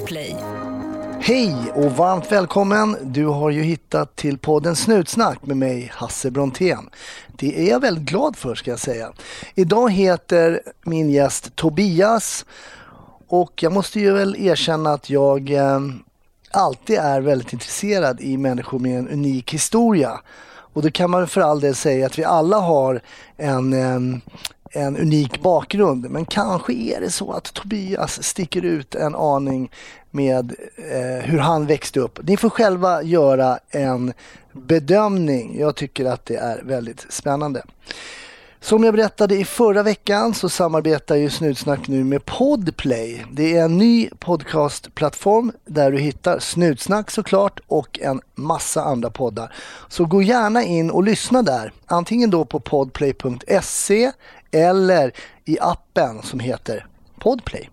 Podplay. Hej och varmt välkommen! Du har ju hittat till podden Snutsnack med mig Hasse Brontén. Det är jag väldigt glad för ska jag säga. Idag heter min gäst Tobias och jag måste ju väl erkänna att jag eh, alltid är väldigt intresserad i människor med en unik historia. Och då kan man för all del säga att vi alla har en, eh, en, unik bakgrund. Men kanske är det så att Tobias sticker ut en aning med eh, hur han växte upp. Ni får själva göra en bedömning. Jag tycker att det är väldigt spännande. Som jag berättade i förra veckan så samarbetar ju Snutsnack nu med Podplay. Det är en ny podcastplattform där du hittar Snutsnack såklart och en massa andra poddar. Så gå gärna in och lyssna där. Antingen då på podplay.se eller i appen som heter Podplay.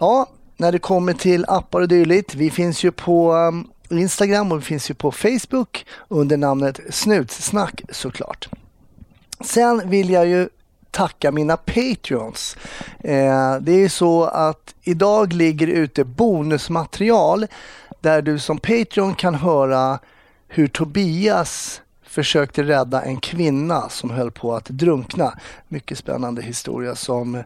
Ja, när det kommer till appar och dylikt. Vi finns ju på um, Instagram och vi finns ju på Facebook under namnet Snutsnack såklart. Sen vill jag ju tacka mina Patreons. Eh, det är ju så att idag ligger ute bonusmaterial där du som Patreon kan höra hur Tobias försökte rädda en kvinna som höll på att drunkna. Mycket spännande historia som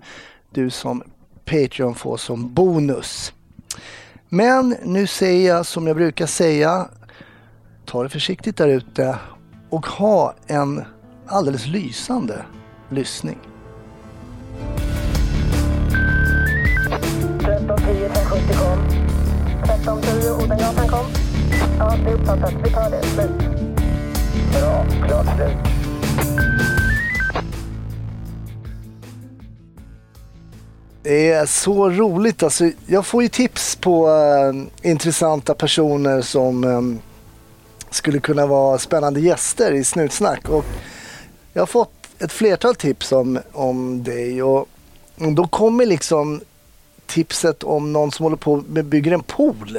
du som Patreon får som bonus. Men nu säger jag som jag brukar säga, ta det försiktigt där ute och ha en alldeles lysande lyssning. 1310 1070 kom. 1310 Odengatan kom. Ja, det är uppfattat. Vi tar det. Slut. Bra. Klart slut. Det är så roligt. Alltså, jag får ju tips på äh, intressanta personer som äh, skulle kunna vara spännande gäster i Snutsnack. Och jag har fått ett flertal tips om, om dig och då kommer liksom tipset om någon som håller på med bygger en pool.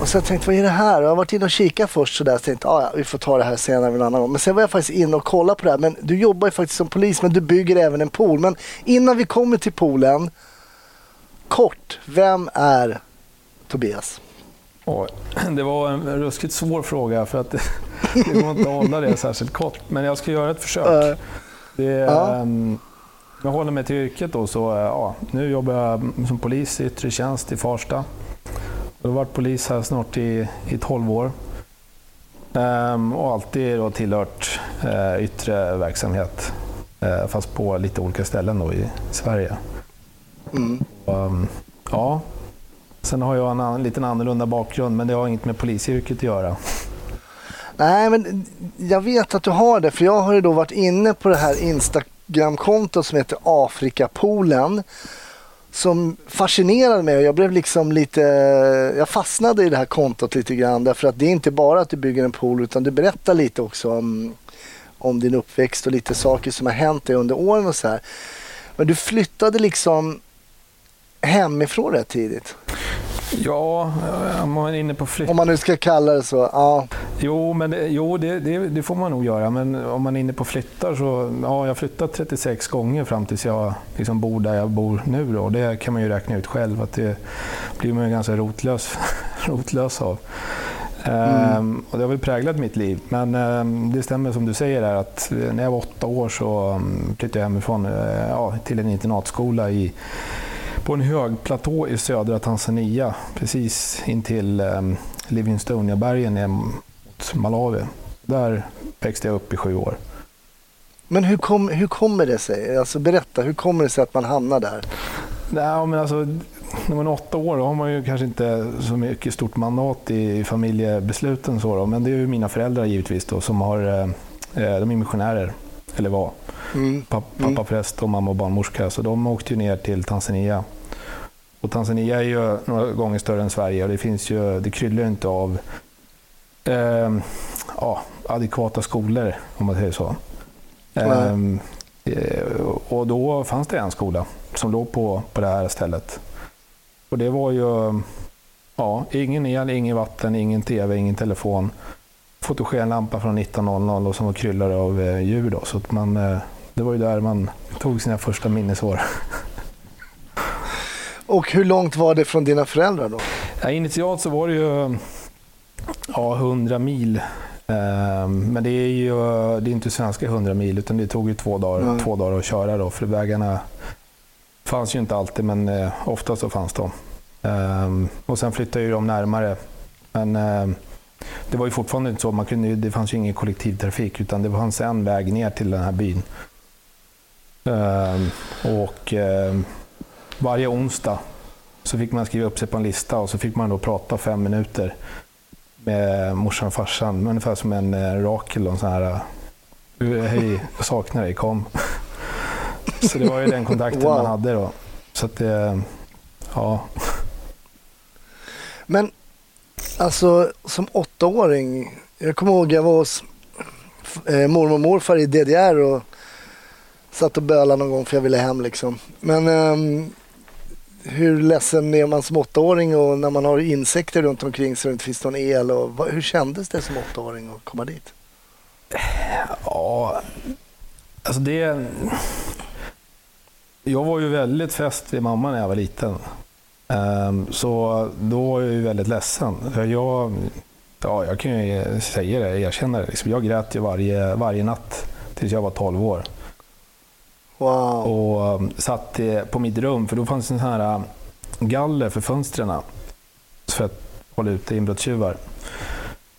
Och så jag tänkte, vad är det här? Jag har varit inne och kikat först sådär och tänkte, ah, ja, vi får ta det här senare en annan gång. Men sen var jag faktiskt inne och kollade på det här. Men du jobbar ju faktiskt som polis, men du bygger även en pool. Men innan vi kommer till poolen, kort, vem är Tobias? Oj, det var en ruskigt svår fråga för att det, det går inte att hålla det särskilt kort. Men jag ska göra ett försök. Det, Ja. ehm, jag håller mig till yrket då, så ja, nu jobbar jag som polis i yttre tjänst i Farsta. Jag har varit polis här snart i, i 12 år. Ehm, och alltid då tillhört eh, yttre verksamhet. Eh, fast på lite olika ställen då i Sverige. Mm. Och, ehm, ja. Sen har jag en annan, liten annorlunda bakgrund, men det har inget med polisyrket att göra. Nej, men jag vet att du har det. För jag har ju då varit inne på det här Instagramkontot som heter Afrikapoolen. Som fascinerade mig och jag blev liksom lite, jag fastnade i det här kontot lite grann. Därför att det är inte bara att du bygger en pool utan du berättar lite också om, om din uppväxt och lite saker som har hänt dig under åren och så här. Men du flyttade liksom hemifrån rätt tidigt. Ja, om man är inne på flytt... Om man nu ska kalla det så. Ja. Jo, men det, jo det, det, det får man nog göra. Men om man är inne på flyttar så... Ja, jag har flyttat 36 gånger fram tills jag liksom bor där jag bor nu. Då. Det kan man ju räkna ut själv att det blir man ju ganska rotlös, rotlös av. Ehm, och det har väl präglat mitt liv. Men ehm, det stämmer som du säger där att när jag var åtta år så um, flyttade jag hemifrån eh, ja, till en internatskola i, på en hög platå i södra Tanzania. Precis intill um, Livingstonia-bergen ner mot Malawi. Där växte jag upp i sju år. Men hur, kom, hur kommer det sig? Alltså berätta, hur kommer det sig att man hamnar där? Nej, men alltså, när man är åtta år då har man ju kanske inte så mycket stort mandat i familjebesluten. Så då. Men det är ju mina föräldrar givetvis då, som har, eh, de är missionärer, eller var. Mm. Pappa, pappa präst och mamma barnmorska. Så de åkte ju ner till Tanzania. Och Tanzania är ju några gånger större än Sverige och det, finns ju, det kryllar ju inte av eh, ja, adekvata skolor, om man säger så. Nej. Eh, och då fanns det en skola som låg på, på det här stället. Och det var ju ja, ingen el, ingen vatten, ingen tv, ingen telefon. Fotogenlampa från 1900 och som var kryllade av eh, djur. Då, så att man, eh, det var ju där man tog sina första minnesår. Och hur långt var det från dina föräldrar då? Ja, initialt så var det ju ja, 100 mil. Ehm, Men det är ju det är inte svenska 100 mil utan det tog ju två dagar, Mm. två dagar att köra då för vägarna fanns ju inte alltid men eh, ofta så fanns de. Ehm, Och sen flyttade ju de närmare. Men ehm, det var ju fortfarande inte så, man kunde, det fanns ju ingen kollektivtrafik utan det fanns en väg ner till den här byn. Och varje onsdag så fick man skriva upp sig på en lista och så fick man då prata fem minuter med morsan och farsan. Ungefär som en eh, Rakel och sån här eh, Hej, jag saknar dig, kom. Så det var ju den kontakten Wow. man hade då. Så att det, ja. Men alltså som åttaåring, jag kommer ihåg jag var hos eh, mormor och morfar i DDR och satt och bölade någon gång för jag ville hem liksom. Men ehm, hur ledsen är man som åttaåring och när man har insekter runt omkring så det inte finns någon el? Och, vad, hur kändes det som åttaåring att komma dit? Ja, alltså det... Jag var ju väldigt fäst vid mamma när jag var liten. Ehm, så då var jag ju väldigt ledsen. Jag, ja, jag kan ju säga det, erkänna det. Liksom. Jag grät ju varje, varje natt tills jag var 12 år. Wow. Och um, satt eh, på mitt rum, för då fanns det en sån här um, galler för fönstren för att hålla ute inbrottstjuvar.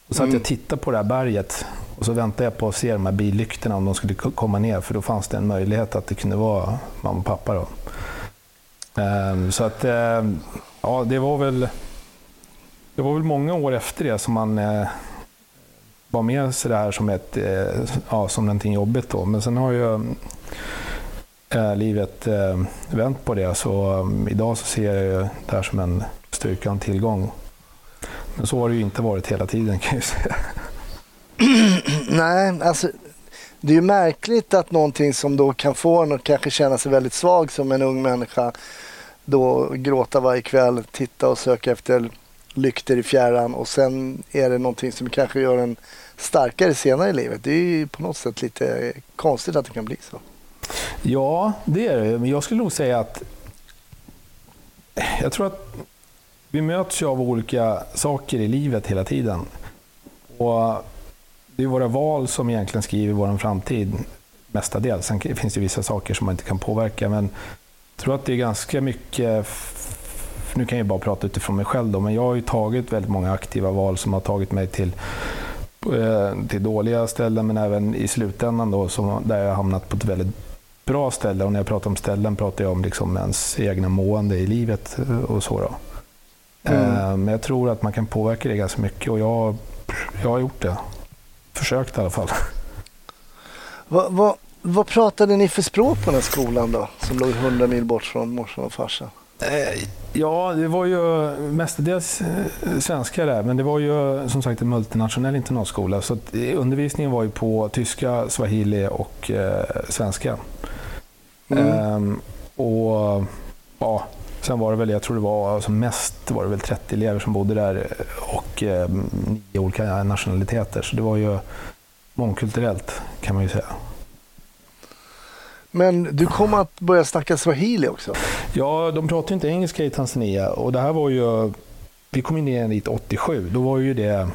Då satt Mm. jag och tittade på det här berget och så väntade jag på att se de här billyktorna om de skulle komma ner, för då fanns det en möjlighet att det kunde vara mamma och pappa. Då. Ehm, Så att, ehm, ja, det var väl det var väl många år efter det som man eh, var med sådär som, ett, eh, ja, som någonting jobbigt. Då. Men sen har eh, Eh, livet eh, vänt på det. Så mm, idag så ser jag det här som en styrka en tillgång. Men så har det ju inte varit hela tiden kan jag säga. Nej, alltså det är ju märkligt att någonting som då kan få en att kanske känna sig väldigt svag som en ung människa då gråta varje kväll, titta och söka efter lykter i fjärran och sen är det någonting som kanske gör en starkare senare i livet. Det är ju på något sätt lite konstigt att det kan bli så. Ja, det är det. Men jag skulle nog säga att jag tror att vi möts ju av olika saker i livet hela tiden. Och det är våra val som egentligen skriver vår framtid mestadels. Sen finns det vissa saker som man inte kan påverka. Men jag tror att det är ganska mycket, nu kan jag bara prata utifrån mig själv då, men jag har ju tagit väldigt många aktiva val som har tagit mig till, eh, till dåliga ställen men även i slutändan då, som, där jag har hamnat på ett väldigt bra ställe. Och när jag pratar om ställen pratar jag om liksom ens egna mående i livet eh, och så. Mm. Eh, Men jag tror att man kan påverka det ganska mycket och jag, jag har gjort det. Försökt i alla fall. Vad, vad, vad pratade ni för språk på den här skolan då? Som låg 100 mil bort från morsan och farsan? Eh, Ja, det var ju mestadels svenska där, men det var ju som sagt en multinationell internatskola. Så undervisningen var ju på tyska, swahili och eh, svenska. Mm. Ehm, och ja, Sen var det väl, jag tror det var alltså mest var det väl 30 elever som bodde där eh, och eh, nio olika nationaliteter. Så det var ju mångkulturellt kan man ju säga. Men du kom att börja snacka swahili också? Ja, de pratar inte engelska i Tanzania och det här var ju, vi kom in dit 87, då var ju det,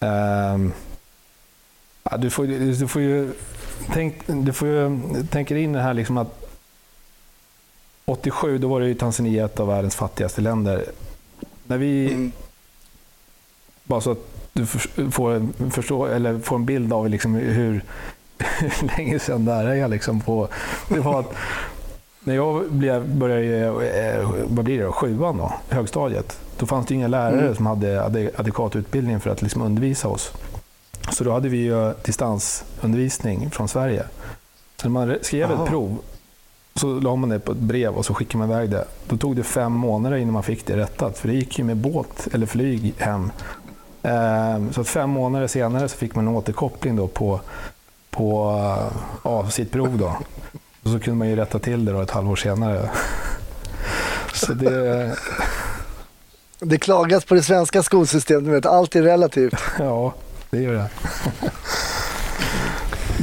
ehm, ja, du, får, du får ju tänk, du får ju tänka in det här liksom att 87, då var det ju Tanzania ett av världens fattigaste länder. När vi, Mm. bara så att du får en, förstå, eller får en bild av liksom hur, hur länge sedan det här är. Liksom på, det var att när jag blev, började eh, vad blir det då, sjuan, då, högstadiet, då fanns det inga lärare Mm. som hade ade- adekvat utbildning för att liksom undervisa oss. Så då hade vi ju distansundervisning från Sverige. Så när man skrev Aha. ett prov så la man det på ett brev och så skickade man iväg det. Då tog det fem månader innan man fick det rättat, för det gick ju med båt eller flyg hem. Ehm, Så att fem månader senare så fick man en återkoppling då på, på ja, sitt prov. Då. Och så kunde man ju rätta till det då ett halvår senare. Så det, Det klagas på det svenska skolsystemet, allt är relativt. ja, det gör det.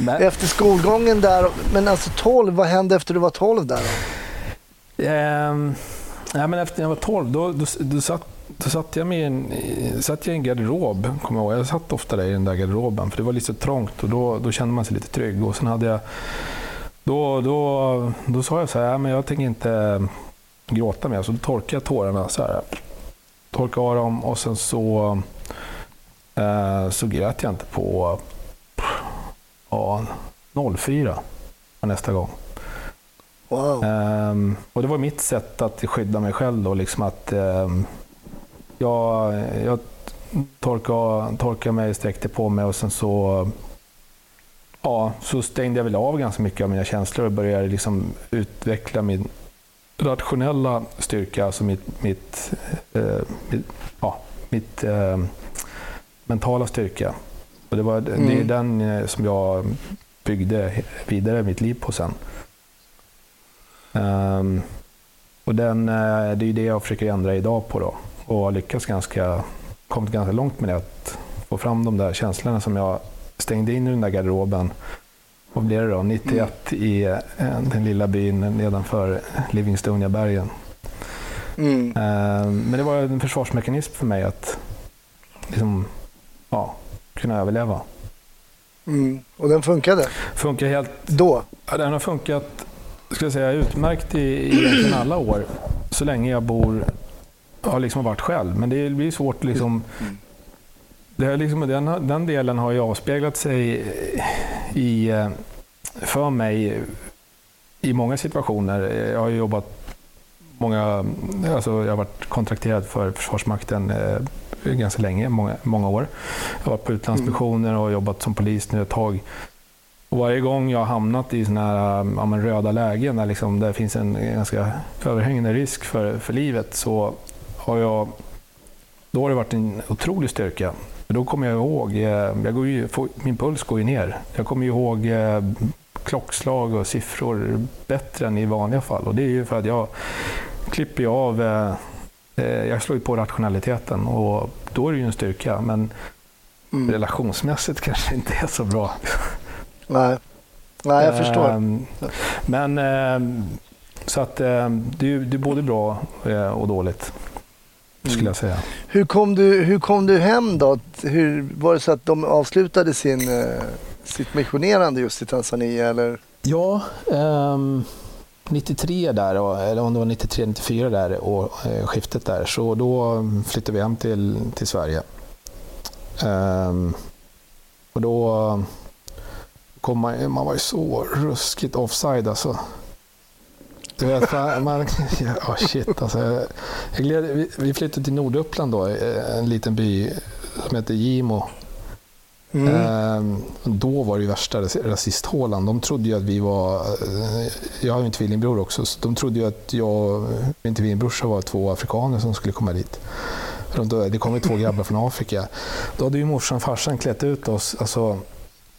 Men, Efter skolgången där, men alltså 12, vad hände efter du var 12 där då? ehm, Nej, men efter jag var 12 då, då, då, satt, då satt jag med en, satt jag i en garderob, kommer jag ihåg. Jag satt ofta där i den där garderoben för det var lite så trångt och då, då kände man sig lite trygg. Och sen hade jag, då, då, då sa jag så här, "Ja, men jag tänker inte gråta mer. Så då torkade jag tårarna så här. Torkade av dem och sen så, eh, så grät jag inte på ja, 04 var nästa gång. Wow. Ehm, och det var mitt sätt att skydda mig själv då, liksom att ehm, jag, jag torkade, torkade mig, sträckte på mig och sen så, ja, så stängde jag väl av ganska mycket av mina känslor och började liksom utveckla min rationella styrka, alltså mitt, mitt, eh, mitt, ja, mitt eh, mentala styrka. Och det, var, det är Mm. den eh, som jag byggde vidare mitt liv på sen. Ehm, och den, eh, det är ju det jag försöker ändra idag på då. Och har lyckats ganska, kommit ganska långt med det. Att få fram de där känslorna som jag stängde in i den där garderoben. Vad blir det då? 91 i eh, den lilla byn nedanför Livingstoniabergen. Mm. Ehm, men det var en försvarsmekanism för mig att liksom, ja, kunna överleva. Mm. Och den funkade Funkar helt då? Ja, den har funkat ska jag säga, utmärkt i, i alla år. Så länge jag bor, har liksom varit själv. Men det blir svårt liksom. Det är liksom den, den delen har ju avspeglat sig i, eh, för mig i många situationer. Jag har jobbat många, alltså jag har varit kontrakterad för Försvarsmakten eh, ganska länge, många, många år. Jag har varit på utlandsmissioner och jobbat som polis nu ett tag. Och varje gång jag har hamnat i såna här ja, men röda lägen där liksom, där det finns en ganska överhängande risk för, för livet så har jag, då har det varit en otrolig styrka. Då kommer jag ihåg, eh, jag går ju, min puls går ju ner. Jag kommer ihåg eh, klockslag och siffror bättre än i vanliga fall. Och det är ju för att jag klipper ju av, eh, jag slår ju på rationaliteten och då är det ju en styrka. Men Mm. relationsmässigt kanske inte är så bra. Nej. Nej, jag förstår. Ehm, Men ehm, så att ehm, det är, det är både bra eh, och dåligt skulle Mm. jag säga. Hur kom du, hur kom du hem då? Hur, var det så att de avslutade sin, eh, sitt missionerande just i Tanzania eller? Ja, ehm, 93 där, och- eller om det var 93-94 där och eh, skiftet där, så då mm, flyttade vi hem till, till Sverige. Ehm, och då mm, kom man, man var ju så ruskigt offside alltså. Du vet, man, oh ja, shit alltså. Jag gled, vi, vi flyttade till Norduppland då, eh, en liten by som heter Gimo. Mm. Ehm, då var det ju värsta rasisthålan. De trodde ju att vi var... Eh, jag har ju en tvillingbror också. Så de trodde ju att jag och min tvillingbrorsa var två afrikaner som skulle komma dit. Det kom ju två grabbar från Afrika. Då hade ju morsan och farsan klätt ut oss. Alltså,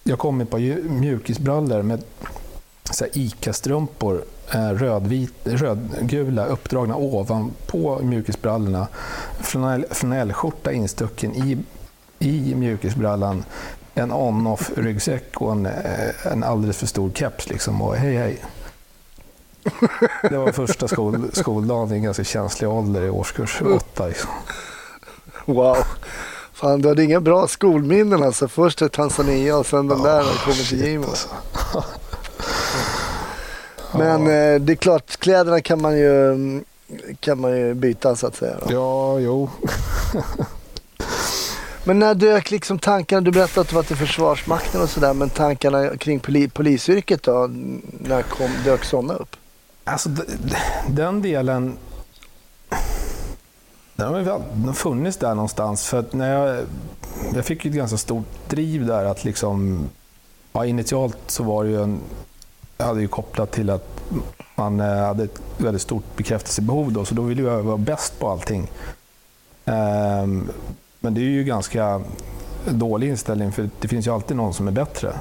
jag kom med ett par mjukisbrallor med ICA-strumpor, eh, rödvit, rödgula, uppdragna ovanpå mjukisbrallorna. Flanellskjorta instucken i, i mjukisbrallan. En on-off ryggsäck och en, eh, en alldeles för stor keps. Liksom, och hej hej. Det var första skol, skoldagen i en ganska känslig ålder i årskurs åtta. Liksom. Wow. Fan, du hade inga bra skolminnen alltså. Först till Tanzania och sen den där när du kommer till Gimo. alltså. Men eh, det är klart, kläderna kan man ju, mm, kan man ju byta så att säga. Då. Ja, jo. Men när dök liksom tankarna, du berättade att du var till Försvarsmakten och sådär, men tankarna kring poli, polisyrket då? När kom, dök sådana upp? Alltså den delen, den har väl funnits där någonstans. För att när jag, jag fick ju ett ganska stort driv där att liksom, ja, initialt så var det ju en, jag hade ju kopplat till att man eh, hade ett väldigt stort bekräftelsebehov då, så då ville jag vara bäst på allting. Ehm, men det är ju ganska dålig inställning för det finns ju alltid någon som är bättre.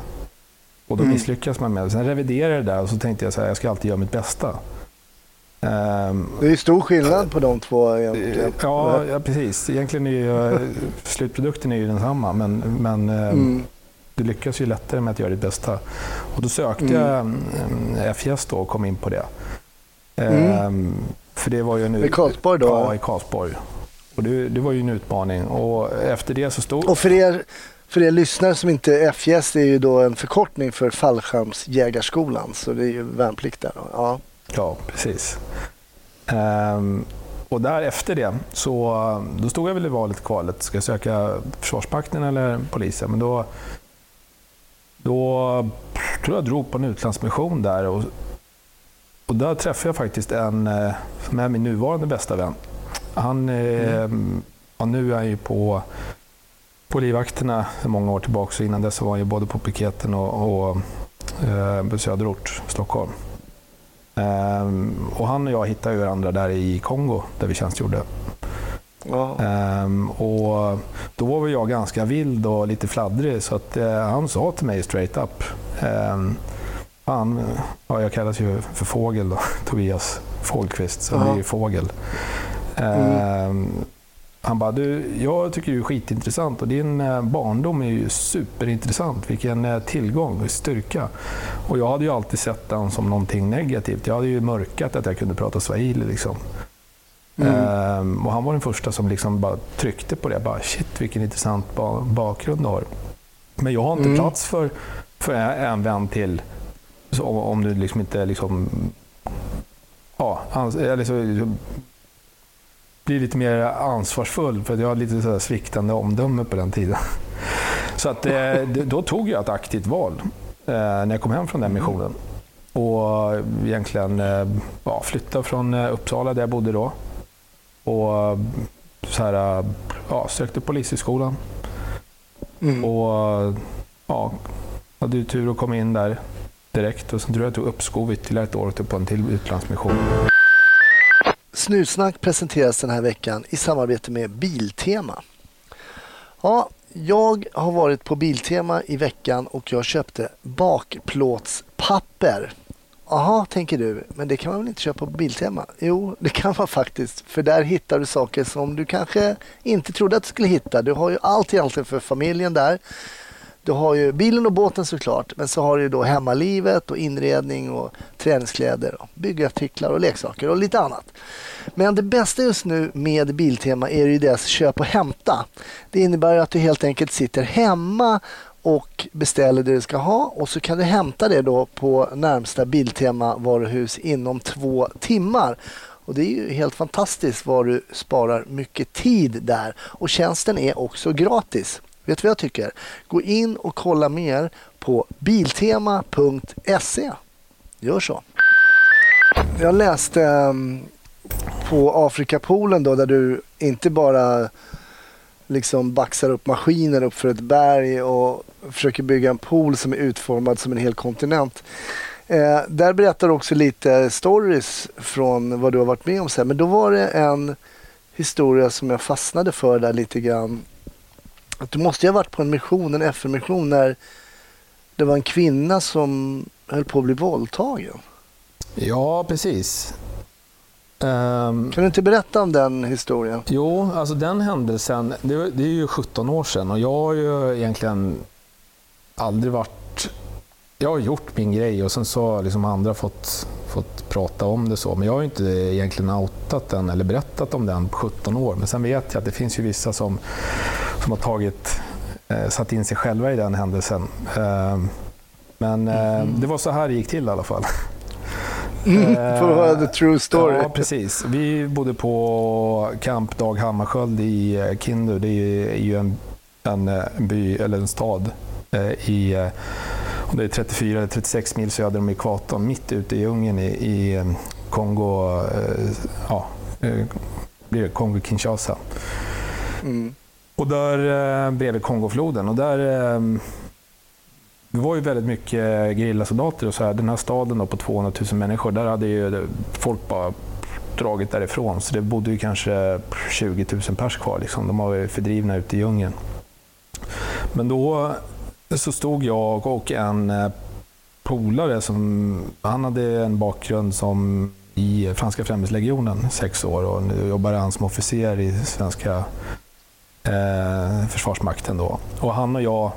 Och då Mm. misslyckas man med det. Sen reviderade jag det där och så tänkte jag så här, jag ska alltid göra mitt bästa. Ehm, Det är stor skillnad på de två egentligen. ja, ja, precis. Egentligen är ju, eh, slutprodukten är ju densamma, men, men ehm, Mm. du lyckas ju lättare med att göra ditt bästa. Och då sökte Mm. jag mm, FGS då och kom in på det. Ehm, För det var ju en, I Karlsborg då? Ja, i Karlsborg. Och det, det var ju en utmaning. Och efter det så stod... Och för er, för er lyssnare som inte är FJS, är ju då en förkortning för Fallskärmsjägarskolan. Så det är ju värnplikt där. Ja. Ja, precis. Ehm, och där efter det, så då stod jag väl i valet kvalet. Ska jag söka Försvarsmakten eller polisen? Men då, då tror jag drog på en utlandsmission där. Och, och där träffade jag faktiskt en eh, som är min nuvarande bästa vän. Han, mm. ja, nu är han ju på, på livvakterna många år tillbaka. Så innan dess var han ju både på piketen och, och eh, söderort, Stockholm. Um, och han och jag hittade ju varandra där i Kongo, där vi tjänstgjorde. Um, och då var jag ganska vild och lite fladdrig, så att, uh, han sa till mig straight up. Um, han, ja, jag kallas ju för Fågel då, Tobias Fågelqvist, så det är ju Fågel. Mm. Han bara, du, jag tycker du är skitintressant och din eh, barndom är ju superintressant. Vilken eh, tillgång och styrka. Och jag hade ju alltid sett den som någonting negativt. Jag hade ju mörkat att jag kunde prata swahili. Liksom. Mm. Ehm, och han var den första som liksom bara tryckte på det. Bara, Shit, vilken intressant ba bakgrund du har. Men jag har inte mm. plats för, för en vän till. Så om du liksom inte liksom, ja, eller så, bli lite mer ansvarsfull för jag har lite så sviktande omdöme på den tiden. Så att, eh, då tog jag ett aktivt val eh, när jag kom hem från den missionen. Och egentligen eh, ja, flyttade från Uppsala där jag bodde då. Och så här, ja, sökte polishögskolan. Mm. Och ja, hade tur att komma in där direkt. Och sen tror jag att jag tog uppskov ytterligare ett år på en till utlandsmission. Snutsnack presenteras den här veckan i samarbete med Biltema. Ja, jag har varit på Biltema i veckan och jag köpte bakplåtspapper. Jaha, tänker du, men det kan man väl inte köpa på Biltema? Jo, det kan man faktiskt, för där hittar du saker som du kanske inte trodde att du skulle hitta. Du har ju allt egentligen för familjen där. Du har ju bilen och båten såklart, men så har du då hemmalivet och inredning och träningskläder, och byggartiklar och leksaker och lite annat. Men det bästa just nu med Biltema är ju deras köp och hämta. Det innebär att du helt enkelt sitter hemma och beställer det du ska ha och så kan du hämta det då på närmsta Biltema varuhus inom två timmar. Och Det är ju helt fantastiskt vad du sparar mycket tid där och tjänsten är också gratis. Vet du vad jag tycker? Gå in och kolla mer på biltema.se. Gör så. Jag läste ehm, på Afrikapolen då där du inte bara liksom baxar upp maskiner uppför ett berg och försöker bygga en pool som är utformad som en hel kontinent. Eh, där berättar du också lite stories från vad du har varit med om. Sen. Men då var det en historia som jag fastnade för där lite grann. Att du måste ju ha varit på en mission, en FN-mission när det var en kvinna som höll på att bli våldtagen. Ja, precis. Um, kan du inte berätta om den historien? Jo, alltså den händelsen, det, det, är ju 17 år sedan och jag har ju egentligen aldrig varit... Jag har gjort min grej och sen så har liksom andra fått, fått prata om det så. Men jag har inte egentligen outat den eller berättat om den på 17 år. Men sen vet jag att det finns ju vissa som, som har tagit, eh, satt in sig själva i den händelsen. Eh, men eh, mm. det var så här det gick till i alla fall. Mm, för att höra the true story. Ja, precis. Vi bodde på Camp Dag Hammarskjöld i eh, Kindu. Det är ju en, en, en eh, by, eller en stad eh, i det är 34 eller 36 mil söder om ekvatorn, mitt ute i djungeln i, i Kongo, ja, blir Kongo-Kinshasa. Mm. Och där bredvid Kongofloden. Och där det var ju väldigt mycket gerillasoldater och så här. Den här staden då på 200 000 människor, där hade ju folk bara dragit därifrån. Så det bodde ju kanske 20 000 pers kvar. Liksom. De var ju fördrivna ute i djungeln. Men då så stod jag och en eh, polare som, han hade en bakgrund som i franska främlingslegionen sex år och nu jobbar han som officer i svenska eh, försvarsmakten. Då. Och han och jag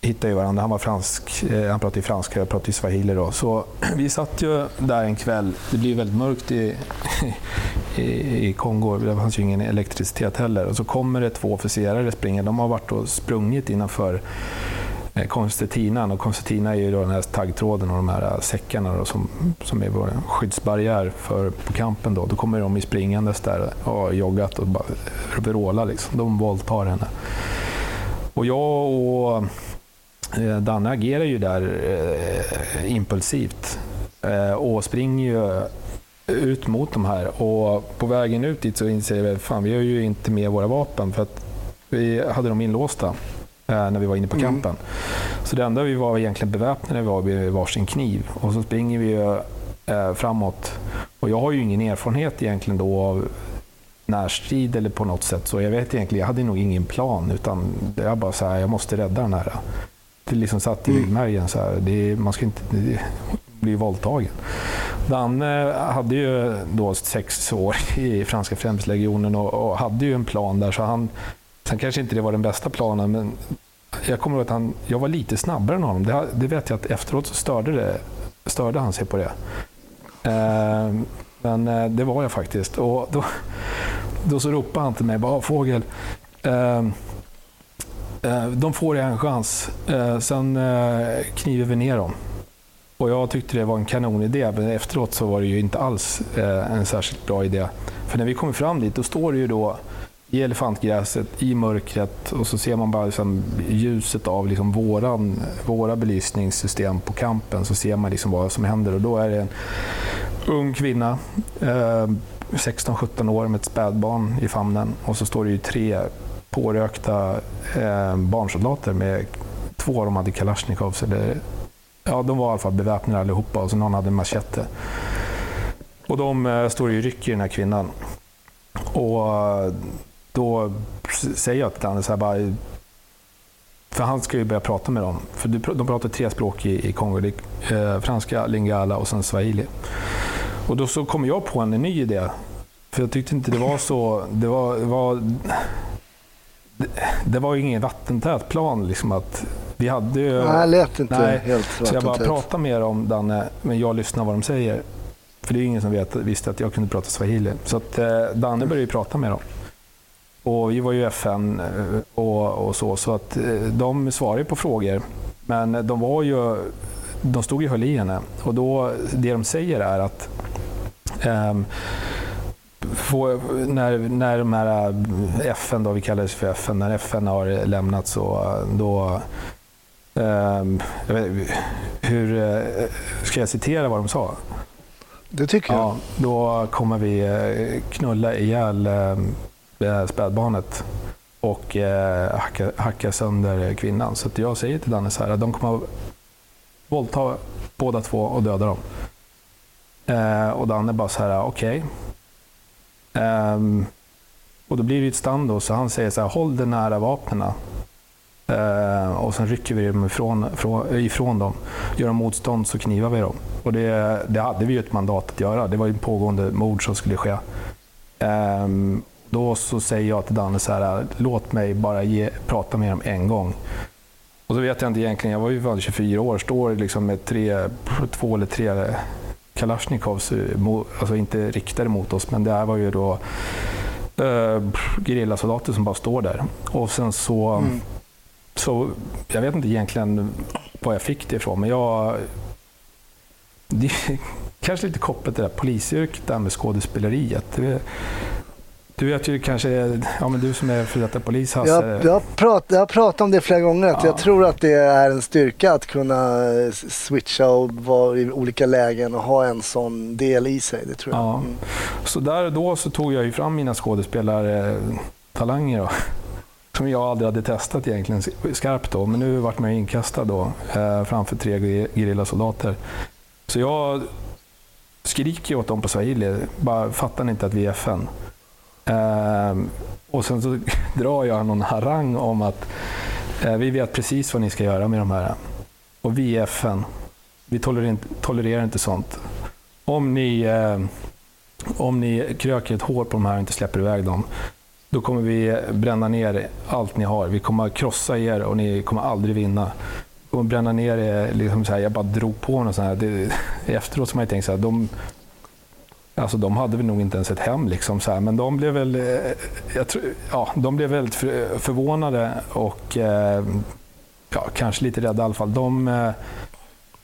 hittade ju varandra. Han var fransk, eh, han pratade franska, jag pratade swahili då. Så vi satt ju där en kväll. Det blev väldigt mörkt i, i, i Kongo. Det fanns ju ingen elektricitet heller. Och så kommer det två officerare springande. De har varit och sprungit innanför eh. Och koncertina är ju då den här taggtråden och de här eh, säckarna då, som, som är vår skyddsbarriär för, på kampen. Då. då kommer de i springandes där och har joggat och bara eh, vrålar. Liksom. De våldtar henne. Och jag och eh, Danne agerar ju där eh, impulsivt eh, och springer ju ut mot de här. Och på vägen ut dit så inser vi att vi har ju inte med våra vapen för att vi hade dem inlåsta när vi var inne på campen. Mm. Så det enda vi var egentligen beväpnade var med varsin kniv och så springer vi eh, framåt. Och jag har ju ingen erfarenhet egentligen då av närstrid eller på något sätt. Så jag vet egentligen, jag hade nog ingen plan utan jag bara så här, jag måste rädda den här. Det liksom satt i mm. ryggmärgen. Så här, det, man ska inte det, bli våldtagen. Danne hade ju då sex år i franska främstlegionen och, och hade ju en plan där. Så han, sen kanske inte det var den bästa planen, men jag kommer ihåg att han, jag var lite snabbare än honom. Det, det vet jag att efteråt så störde, det, störde han sig på det. Eh, men eh, det var jag faktiskt. Och då, då så ropade han till mig, bara, Fågel, eh, eh, de får en chans, eh, sen eh, kniver vi ner dem. Och jag tyckte det var en kanonidé, men efteråt så var det ju inte alls eh, en särskilt bra idé. För när vi kommer fram dit, då står det ju då i elefantgräset, i mörkret och så ser man bara liksom ljuset av liksom våran, våra belysningssystem på kampen. Så ser man liksom vad som händer och då är det en ung kvinna, eh, 16-17 år med ett spädbarn i famnen och så står det ju tre pårökta eh, barnsoldater med två av dem hade kalasjnikovs. Eller, ja, de var i alla fall beväpnade allihopa och så någon hade en machete. Och de eh, står ju i ryck i den här kvinnan. Och eh, då säger jag till Danne så här bara, för han ska ju börja prata med dem. För de pratar tre språk i, i Kongo. Det är, eh, franska, lingala och sen swahili. Och då så kom jag på en ny idé. För jag tyckte inte det var så... Det var, det var, det, det var ingen vattentät plan. Liksom att vi hade ju, nej, lät inte nej, helt vattentät. Så jag bara pratade med dem, Danne, men jag lyssnar vad de säger. För det är ingen som vet, visste att jag kunde prata swahili. Så att, eh, Danne började prata med dem. Och vi var ju FN eh, och, och så, så att eh, de svarade på frågor. Men de var ju de stod och höll i henne. Och då, det de säger är att um, få, när, när de här eh, FN, då, vi kallar det för FN, när FN har lämnat så då um, vet, hur Ska jag citera vad de sa? Det tycker jag. Ja, då kommer vi knulla ihjäl Eh, spädbarnet och eh, hacka, hacka sönder kvinnan. Så jag säger till Danne så här, att de kommer våldta båda två och döda dem. Eh, och Danne bara så här, okej. Okay. Eh, och då blir det ett stand då, så han säger så här, håll dig nära vapnen. Eh, och sen rycker vi dem ifrån, ifrån, ifrån dem. Gör de motstånd så knivar vi dem. Och det, det hade vi ju ett mandat att göra. Det var ju en pågående mord som skulle ske. Um, då så säger jag till Danne så här, låt mig bara ge, prata med dem en gång. Och så vet jag inte egentligen, jag var ju 24 år, står liksom med tre, två eller tre Kalashnikovs, alltså inte riktade mot oss, men det här var ju då eh, gerillasoldater som bara står där. Och sen så, mm. så, jag vet inte egentligen var jag fick det ifrån, men jag det kanske lite kopplat till det där polisyrket, där med skådespeleriet. Det, du vet ju kanske, ja men du som är före detta polis Hasse. Jag, jag, prat, jag har pratat om det flera gånger, att ja. jag tror att det är en styrka att kunna switcha och vara i olika lägen och ha en sån del i sig. Det tror jag. Ja. Mm. Så där och då så tog jag ju fram mina skådespelartalanger då. Som jag aldrig hade testat egentligen skarpt då, men nu vart man inkastad då eh, framför tre gerillasoldater. Så jag skriker åt dem på swahili, bara fattar ni inte att vi är FN? Ehm, och sen så drar jag någon harang om att eh, vi vet precis vad ni ska göra med de här. Och vi är FN. Vi tolererar inte, tolererar inte sånt. Om ni, eh, om ni kröker ett hår på de här och inte släpper iväg dem, då kommer vi bränna ner allt ni har. Vi kommer krossa er och ni kommer aldrig vinna. Vi kommer bränna ner er. Liksom så här, jag bara drog på något sånt här. Det, efteråt så har man ju tänkt så här, de, alltså de hade väl nog inte ens ett hem. Liksom så här, men de blev väl eh, jag tror, ja, de blev väldigt för, förvånade och eh, ja, kanske lite rädda i alla fall. De, eh,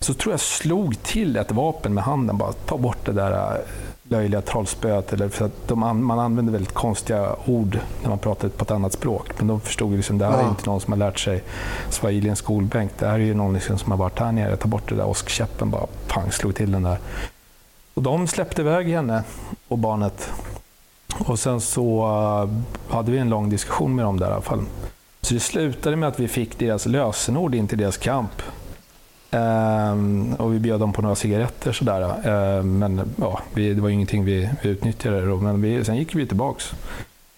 så tror jag slog till ett vapen med handen. Bara ta bort det där eh, löjliga trollspöet. Eller för att de, man använder väldigt konstiga ord när man pratar på ett annat språk. Men de förstod liksom, att det här är inte någon som har lärt sig swahili i en skolbänk. Det här är ju någon liksom som har varit här nere. Ta bort det där åskkäppen, bara pang, slog till den där. Och de släppte iväg henne och barnet. Och sen så uh, hade vi en lång diskussion med dem där i alla fall. Så det slutade med att vi fick deras lösenord in till deras kamp. Um, och vi bjöd dem på några cigaretter sådär. Uh, men ja, vi, det var ingenting vi, vi utnyttjade då. Men vi, sen gick vi tillbaks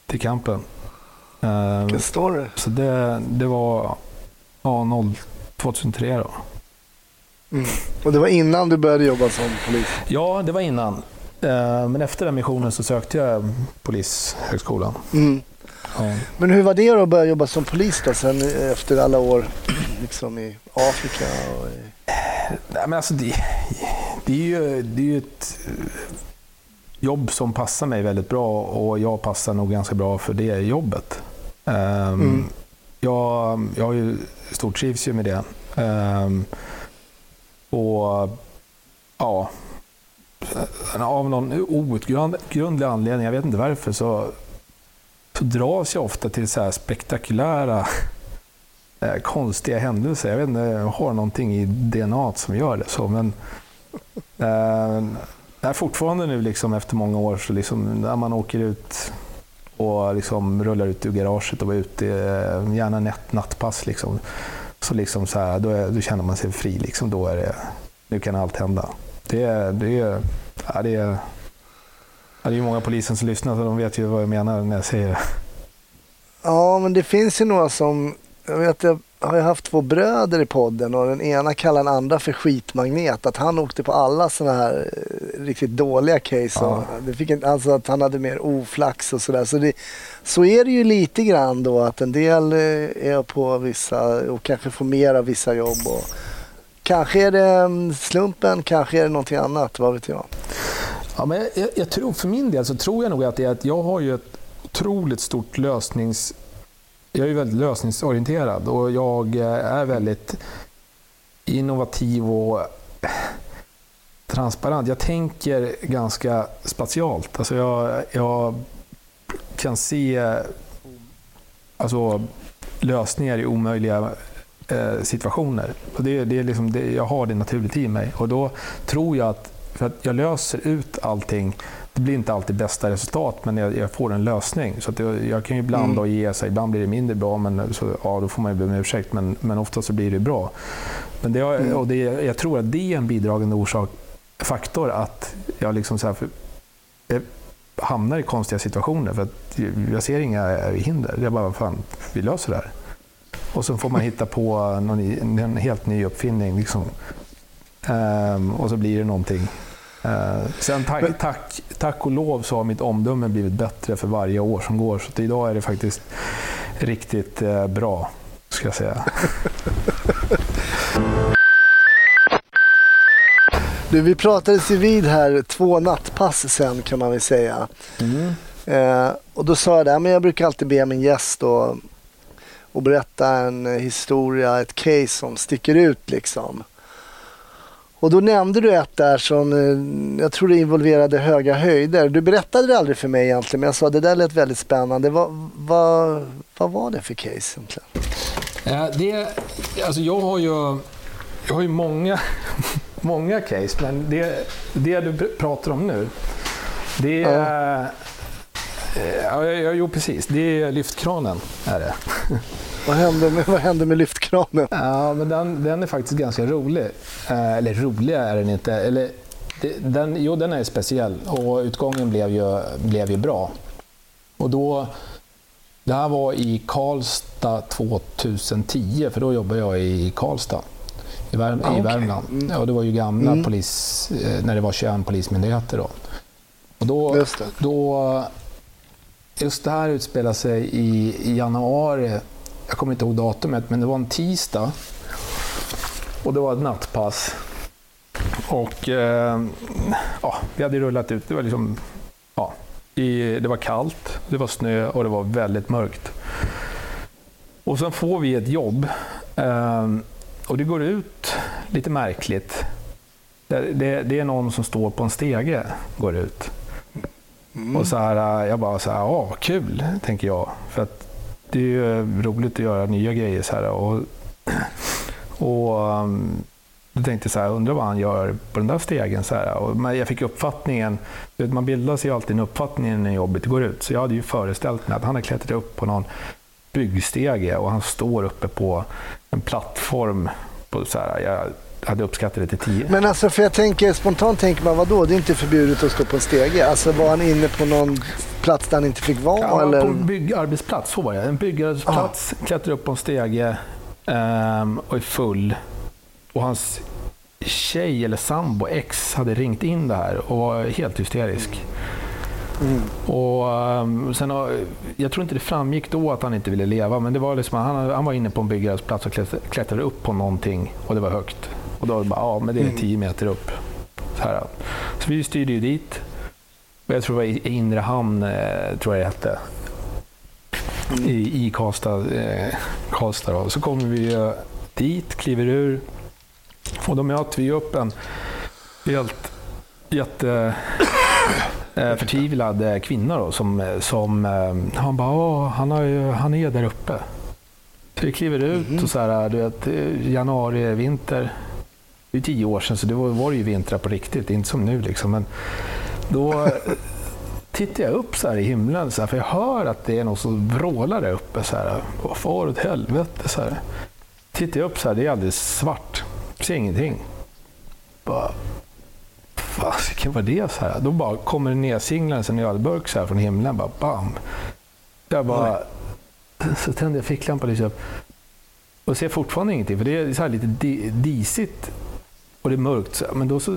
till kampen. Uh, Vilken story. Så det, det var ja, 0, 2003 då. Mm. Och det var innan du började jobba som polis? Ja, det var innan. Uh, men efter den missionen så sökte jag Polishögskolan. Mm. Ja. Men hur var det då att börja jobba som polis då, sen efter alla år liksom i Afrika? Och i... Nej, men alltså det, det, är ju, det är ju ett jobb som passar mig väldigt bra och jag passar nog ganska bra för det jobbet. Um, mm. jag, jag har ju stortrivs ju med det. Um, och ja, av någon outgrundlig anledning, jag vet inte varför, så så dras jag ofta till så spektakulära eh, konstiga händelser. Jag vet inte, jag har någonting i DNA som gör det så. Men, eh, fortfarande nu liksom, efter många år, så liksom, när man åker ut och liksom rullar ut ur garaget och är ute, eh, gärna natt, nattpass, liksom, så, liksom så här, då, är, då känner man sig fri. Liksom, då är det, nu kan allt hända. Det, det, ja, det är Ja, det är många polisen som lyssnar så de vet ju vad jag menar när jag säger det. Ja, men det finns ju några som... Jag vet, jag har ju haft två bröder i podden och den ena kallar den andra för skitmagnet. Att han åkte på alla sådana här eh, riktigt dåliga case. Ja. det fick en, alltså att han hade mer oflax och sådär. Så, det, så är det ju lite grann då att en del eh, är på vissa och kanske får mer av vissa jobb. Och, kanske är det mm, slumpen, kanske är det någonting annat, vad vet jag. Ja, men jag, jag, tror, för min del så tror jag nog att det är att jag har ju ett otroligt stort lösnings... Jag är väldigt lösningsorienterad och jag eh, är väldigt innovativ och eh, transparent. Jag tänker ganska spatialt. Alltså jag, jag kan se alltså, lösningar i omöjliga eh, situationer. Och det, det är liksom, det, jag har det naturligt i mig. Och då tror jag att för att jag löser ut allting. Det blir inte alltid bästa resultat, men jag, jag får en lösning. Så att jag, jag kan ju ibland mm. ge sig. Ibland blir det mindre bra, men så, ja, då får man ju be om ursäkt. Men, men ofta så blir det bra. Men det, mm. och det, jag tror att det är en bidragande orsak, faktor att jag liksom så här, för, jag hamnar i konstiga situationer. För att jag ser inga hinder. Jag bara, fan, vi löser det här. Och så får man hitta på någon, en helt ny uppfinning. Liksom. Um, och så blir det någonting. Uh, sen tack, tack, tack och lov så har mitt omdöme blivit bättre för varje år som går. Så idag är det faktiskt riktigt uh, bra, ska jag säga. Du, vi pratades ju vid här två nattpass sen kan man väl säga. Mm. Eh, och då sa jag det, men jag brukar alltid be min gäst och berätta en historia, ett case som sticker ut liksom. Och då nämnde du ett där som eh, jag tror det involverade höga höjder. Du berättade det aldrig för mig egentligen men jag sa att det där lät väldigt spännande. Vad, vad, vad var det för case egentligen? Det, alltså jag har ju, jag har ju många, många case men det, det du pratar om nu det är... Ja. Ja, jo, precis. Det är lyftkranen. Är det. Vad hände med, vad hände med lyftkranen? Ja, men den, den är faktiskt ganska rolig. Eh, eller rolig är den inte. Eller, den, jo, den är speciell och utgången blev ju, blev ju bra. Och då, det här var i Karlstad 2010, för då jobbade jag i Karlstad i, Värm ah, i Värmland. Okay. Mm. Ja, det var ju gamla mm. polis, eh, när det var 21 polismyndigheter. Då. Och då, då just det här utspelar sig i, i januari. Jag kommer inte ihåg datumet, men det var en tisdag. Och det var ett nattpass. Och eh, ja, vi hade rullat ut. Det var, liksom, ja, i, det var kallt, det var snö och det var väldigt mörkt. Och sen får vi ett jobb. Eh, och det går ut lite märkligt. Det, det, det, är någon som står på en stege, går ut. Mm. Och så här, eh, jag bara så här, ja kul, tänker jag. För att det är ju eh, roligt att göra nya grejer så här. Och, och ehm, då tänkte jag så här, undrar vad han gör på den där stegen. Så här. Och jag fick uppfattningen, man bildar sig ju alltid en uppfattning när jobbet går ut. Så jag hade ju föreställt mig att han har klättrat upp på någon byggstege och han står uppe på en plattform. På så här, jag hade uppskattat det till tio. Men alltså, för jag tänker, spontant tänker man, vadå, det är inte förbjudet att stå på en stege. Alltså var han inne på någon plats där han inte fick vara? Ja, eller? på en byggarbetsplats, så var det. En byggarbetsplats, ah. klättrar upp på en stege um, och är full. Och hans tjej eller sambo, ex, hade ringt in det här och var helt hysterisk. Mm. Och, um, sen, jag tror inte det framgick då att han inte ville leva, men det var liksom, han, han var inne på en byggarbetsplats och klättrade upp på någonting och det var högt. Och då bara, ja men det är mm. tio meter upp. Så, här. så vi styrde ju dit. Jag tror det var i Inre hamn, eh, tror jag det hette. Mm. I, i Karlstad. Eh, Karlstad då. Så kommer vi eh, dit, kliver ur. Och då möter vi upp en helt jätte eh, förtvivlad kvinna då, som, som han bara, han, har, han är där uppe. Så vi kliver ut mm. och så här, du vet, januari, vinter. Det är tio år sedan, så det var, var det ju vintrar på riktigt, inte som nu. Liksom. Men då tittar jag upp så här i himlen, så här, för jag hör att det är någon som vrålar där uppe. Så här, Vad far åt helvete? Så här. Tittar jag upp så här, det är alldeles svart. Ser ingenting. Bara, fasiken var det? Så här. Då bara kommer det nedsinglandes en ölburk så här från himlen. Bara, bam! Jag bara, så tände jag ficklampan liksom. och ser fortfarande ingenting. För det är så lite disigt och det är mörkt. Men då så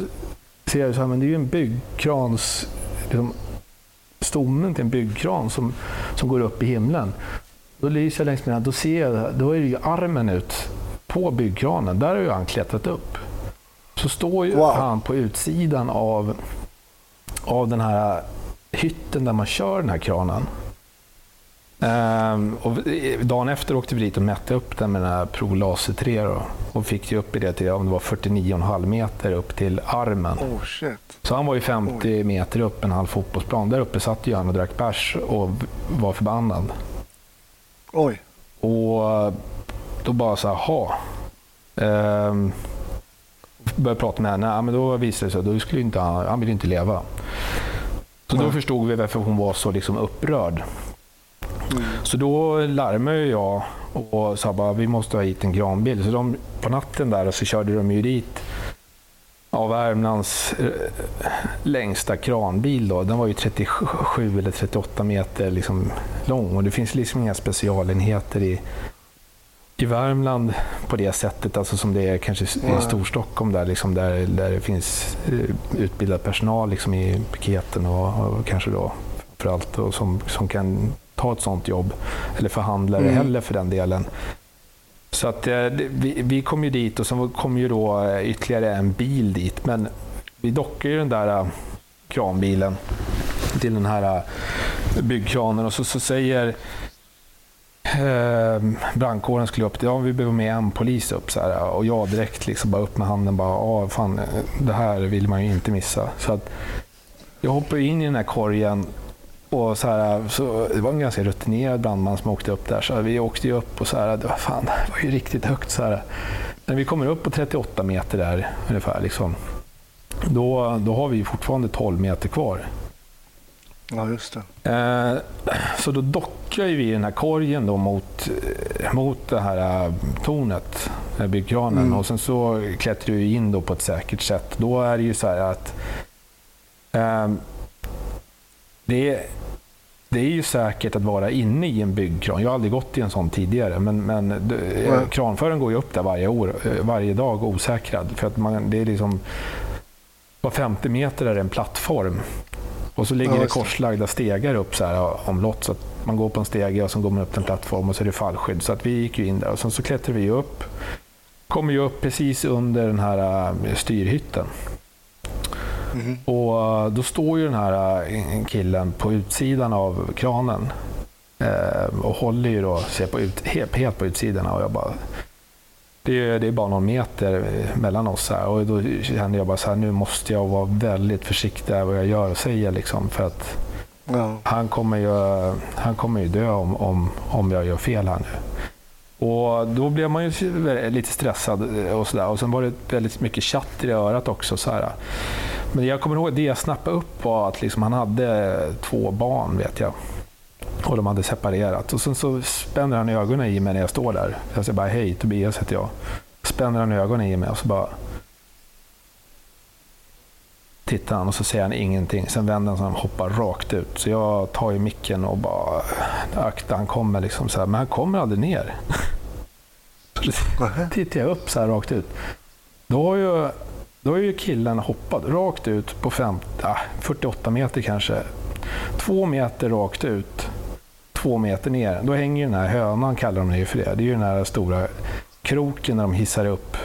ser jag så här, men det är ju en byggkrans, liksom, stommen till en byggkran som, som går upp i himlen. Då lyser jag längs med den, då ser jag, då är det ju armen ut på byggkranen. Där har ju han klättrat upp. Så står ju wow. han på utsidan av, av den här hytten där man kör den här kranen. Um, och dagen efter åkte vi dit och mätte upp den med den här Pro Laser 3 då, och fick ju upp i det till om det var 49,5 meter upp till armen. Oh, shit. Så han var ju 50 Oj. meter upp en halv fotbollsplan. Där uppe satt ju han och drack bärs och var förbannad. Oj. Och då bara så här, ha. Um, började prata med henne. Ja, men då visade det sig att då skulle inte han, han ville inte leva. Så då förstod vi varför hon var så liksom upprörd. Mm. Så då larmade jag och sa att vi måste ha hit en granbil. Så de, på natten där så körde de ju dit ja, Värmlands eh, längsta kranbil. Då. Den var ju 37 eller 38 meter liksom lång och det finns liksom inga specialenheter i, i Värmland på det sättet, alltså som det är kanske i Storstockholm där, liksom där, där det finns eh, utbildad personal liksom i piketen och, och kanske då framförallt och som, som kan ta ett sånt jobb. Eller förhandlare mm. heller för den delen. Så att, eh, vi, vi kom ju dit och sen kom ju då eh, ytterligare en bil dit. Men vi dockade ju den där eh, kranbilen till den här byggkranen och så, så säger eh, brandkåren skulle upp, ja vi behöver med en polis upp. Så här, och jag direkt liksom bara upp med handen, bara, ah, fan, det här vill man ju inte missa. Så att jag hoppar in i den här korgen och så här, så det var en ganska rutinerad brandman som åkte upp där, så vi åkte ju upp och så här, det var, fan, det var ju riktigt högt. Så här. När vi kommer upp på 38 meter där ungefär, liksom, då, då har vi fortfarande 12 meter kvar. Ja, just det. Eh, så då dockar vi den här korgen då mot, mot det här äh, tornet, byggkranen. Mm. Och sen så klättrar vi in då på ett säkert sätt. Då är det ju så här att eh, det det är ju säkert att vara inne i en byggkran. Jag har aldrig gått i en sån tidigare, men, men mm. kranföraren går ju upp där varje, år, eh, varje dag osäkrad. För att man, det är liksom, var 50 meter är en plattform. Och så ligger Ja, det det. korslagda stegar upp så här omlott. Så att man går på en stege och så går man upp till en plattform och så är det fallskydd. Så att vi gick ju in där och sen så klättrade vi upp. Kommer ju upp precis under den här eh, styrhytten. Mhm. Och eh, då står ju den här eh, killen på utsidan av kranen eh, och håller ju då, ser på ut, helt, helt på utsidan och jag bara det är, det är bara någon meter mellan oss här och då kände jag bara så här, nu måste jag vara väldigt försiktig med vad jag gör och säger liksom för att Ja. han kommer ju, han kommer ju dö om, om, om jag gör fel här nu. Och då blev man ju lite stressad och sådär. Och sen var det väldigt mycket chatter i örat också. Så här. Men jag kommer ihåg, det jag snappade upp var att liksom han hade två barn, vet jag. Och de hade separerat. Och sen så spänner han ögonen i mig när jag står där. Jag säger bara, hej Tobias heter jag. Spänner han ögonen i mig och så bara tittar han och så säger han ingenting. Sen vänder han sig och hoppar rakt ut. Så jag tar ju micken och bara akta han kommer liksom så här. Men han kommer aldrig ner. Så tittar jag upp så här rakt ut. Då har ju, då har ju killen hoppat rakt ut på fem, ah, 48 meter kanske. Två meter rakt ut, två meter ner. Då hänger ju den här hönan, kallar de det ju för det. Det är ju den här stora kroken när de hissar upp,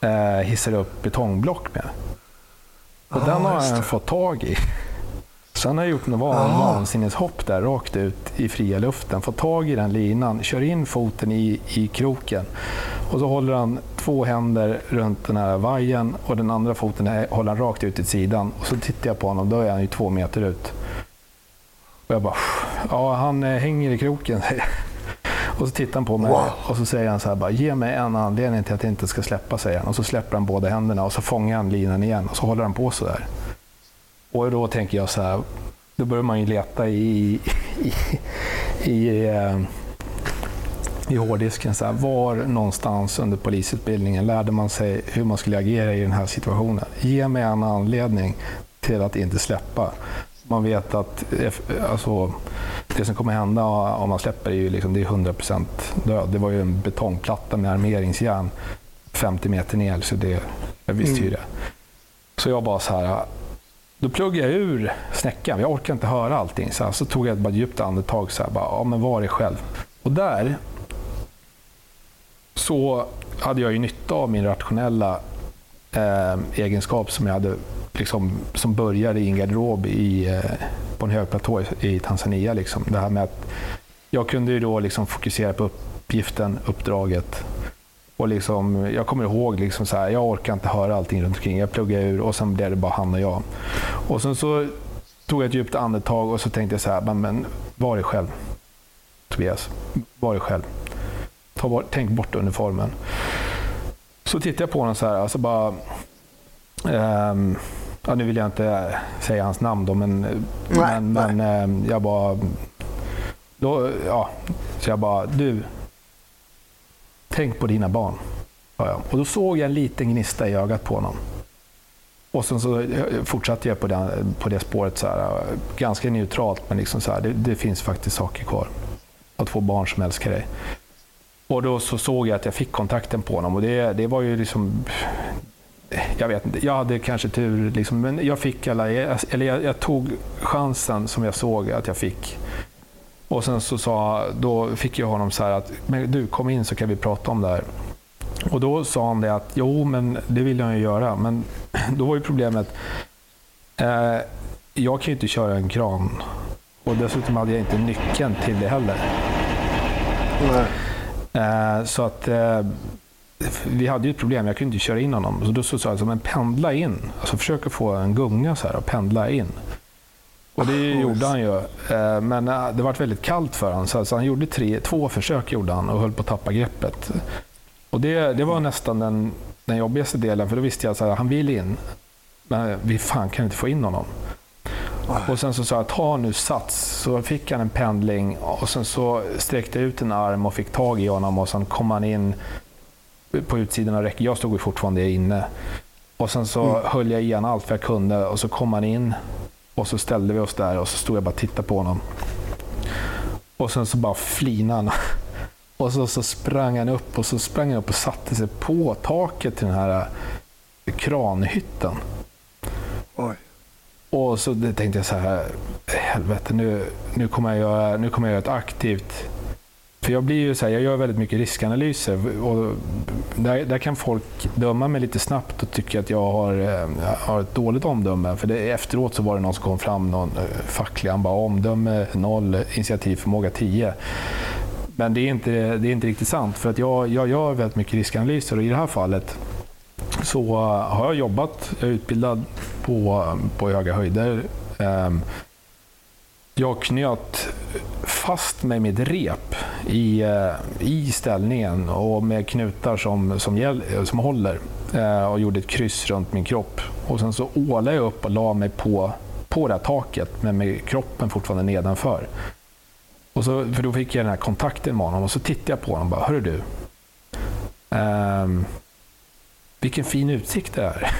eh, hissar upp betongblock med. Och Ja, den har han fått tag i. Så han har gjort en van, Ah. vansinneshopp där rakt ut i fria luften. Fått tag i den linan, kör in foten i, i kroken. Och så håller han två händer runt den här vajern och den andra foten håller han rakt ut till sidan. Och så tittar jag på honom, då är han ju två meter ut. Och jag bara, ja han eh, hänger i kroken. Och så tittar han på mig Wow. och så säger han så här bara, ge mig en anledning till att jag inte ska släppa, säger han. Och så släpper han båda händerna och så fångar han linan igen och så håller han på så där. Och då tänker jag så här, då börjar man ju leta i, i, i, eh, i hårddisken. Så här, var någonstans under polisutbildningen lärde man sig hur man skulle agera i den här situationen? Ge mig en anledning till att inte släppa. Man vet att eff- alltså, det som kommer hända om man släpper är ju liksom, det är 100% död. Det var ju en betongplatta med armeringsjärn 50 meter ner, så det, jag visste ju Mm. det. Så jag bara så här, då pluggade jag ur snäckan. Jag orkade inte höra allting. Så, här, så tog jag ett bara djupt andetag. Så här, bara, ja, men var dig själv. Och där så hade jag ju nytta av min rationella eh, egenskap som jag hade liksom, som började i en garderob i, eh, på en högplatå i, i Tanzania. Liksom. Det här med att jag kunde ju då liksom fokusera på uppgiften, uppdraget. Och liksom, jag kommer ihåg, liksom så här, jag orkar inte höra allting runt omkring. Jag pluggade ur och sen blev det bara han och jag. Och sen så tog jag ett djupt andetag och så tänkte jag så här, men, men var dig själv. Tobias, var dig själv. Ta bort, tänk bort uniformen. Så tittade jag på honom så här, alltså bara... ehm, ja, nu vill jag inte säga hans namn då, men, Nej, men, men ehm, jag bara... Då, ja, så jag bara, du. Tänk på dina barn. sa jag. Och då såg jag en liten gnista i ögat på honom. Och sen så eh, fortsatte jag på, den, på det spåret, så här, ganska neutralt, men liksom så här, det, det finns faktiskt saker kvar. Att få barn som älskar dig. Och då så såg jag att jag fick kontakten på honom och det, det var ju liksom... Jag vet inte, jag hade kanske tur, liksom, men jag fick alla, eller jag, jag tog chansen som jag såg att jag fick. Och sen så sa, då fick jag honom så här att, men du kom in så kan vi prata om det här. Och då sa han det att, jo men det vill jag ju göra, men då var ju problemet, eh, jag kan ju inte köra en kran. Och dessutom hade jag inte nyckeln till det heller. Nej. Eh, så att eh, vi hade ju ett problem, jag kunde inte köra in honom. Så då så sa jag, men pendla in. Alltså försök att få en gunga så här och pendla in. Och det gjorde han ju. Eh, men det var väldigt kallt för honom. Så han gjorde tre, två försök gjorde han och höll på att tappa greppet. Och det, det var nästan den, den jobbigaste delen, för då visste jag att han vill in. Men vi fan kan inte få in honom. Och sen så sa jag, ta nu sats. Så fick han en pendling och sen så sträckte jag ut en arm och fick tag i honom och sen kom han in på utsidan av räcket. Jag stod ju fortfarande inne. Och sen så höll jag igen allt vad jag kunde och så kom han in och så ställde vi oss där och så stod jag bara och tittade på honom. Och sen så bara flinade han. Och så, så sprang han upp och så sprang han upp och satte sig på taket till den här kranhytten. Oj. Och så tänkte jag så här, helvete nu, nu, kommer jag göra, nu kommer jag göra ett aktivt för jag blir ju så här, jag gör väldigt mycket riskanalyser och där, där kan folk döma mig lite snabbt och tycka att jag har, jag har ett dåligt omdöme. För det, efteråt så var det någon som kom fram, någon eh, facklig, han bara omdöme 0, initiativförmåga 10. Men det är inte, det är inte riktigt sant för att jag, jag gör väldigt mycket riskanalyser och i det här fallet så eh, har jag jobbat, jag är utbildad på, på höga höjder. Ehm, jag knöt fast mig med ett rep i, eh, i ställningen och med knutar som, som, eh, som håller och gjorde ett kryss runt min kropp. Och Sen så ålade jag upp och la mig på, på det här taket men med kroppen fortfarande nedanför. Och så, för då fick jag den här kontakten med honom och så tittade jag på honom och bara, hörru du. Um, vilken fin utsikt det är.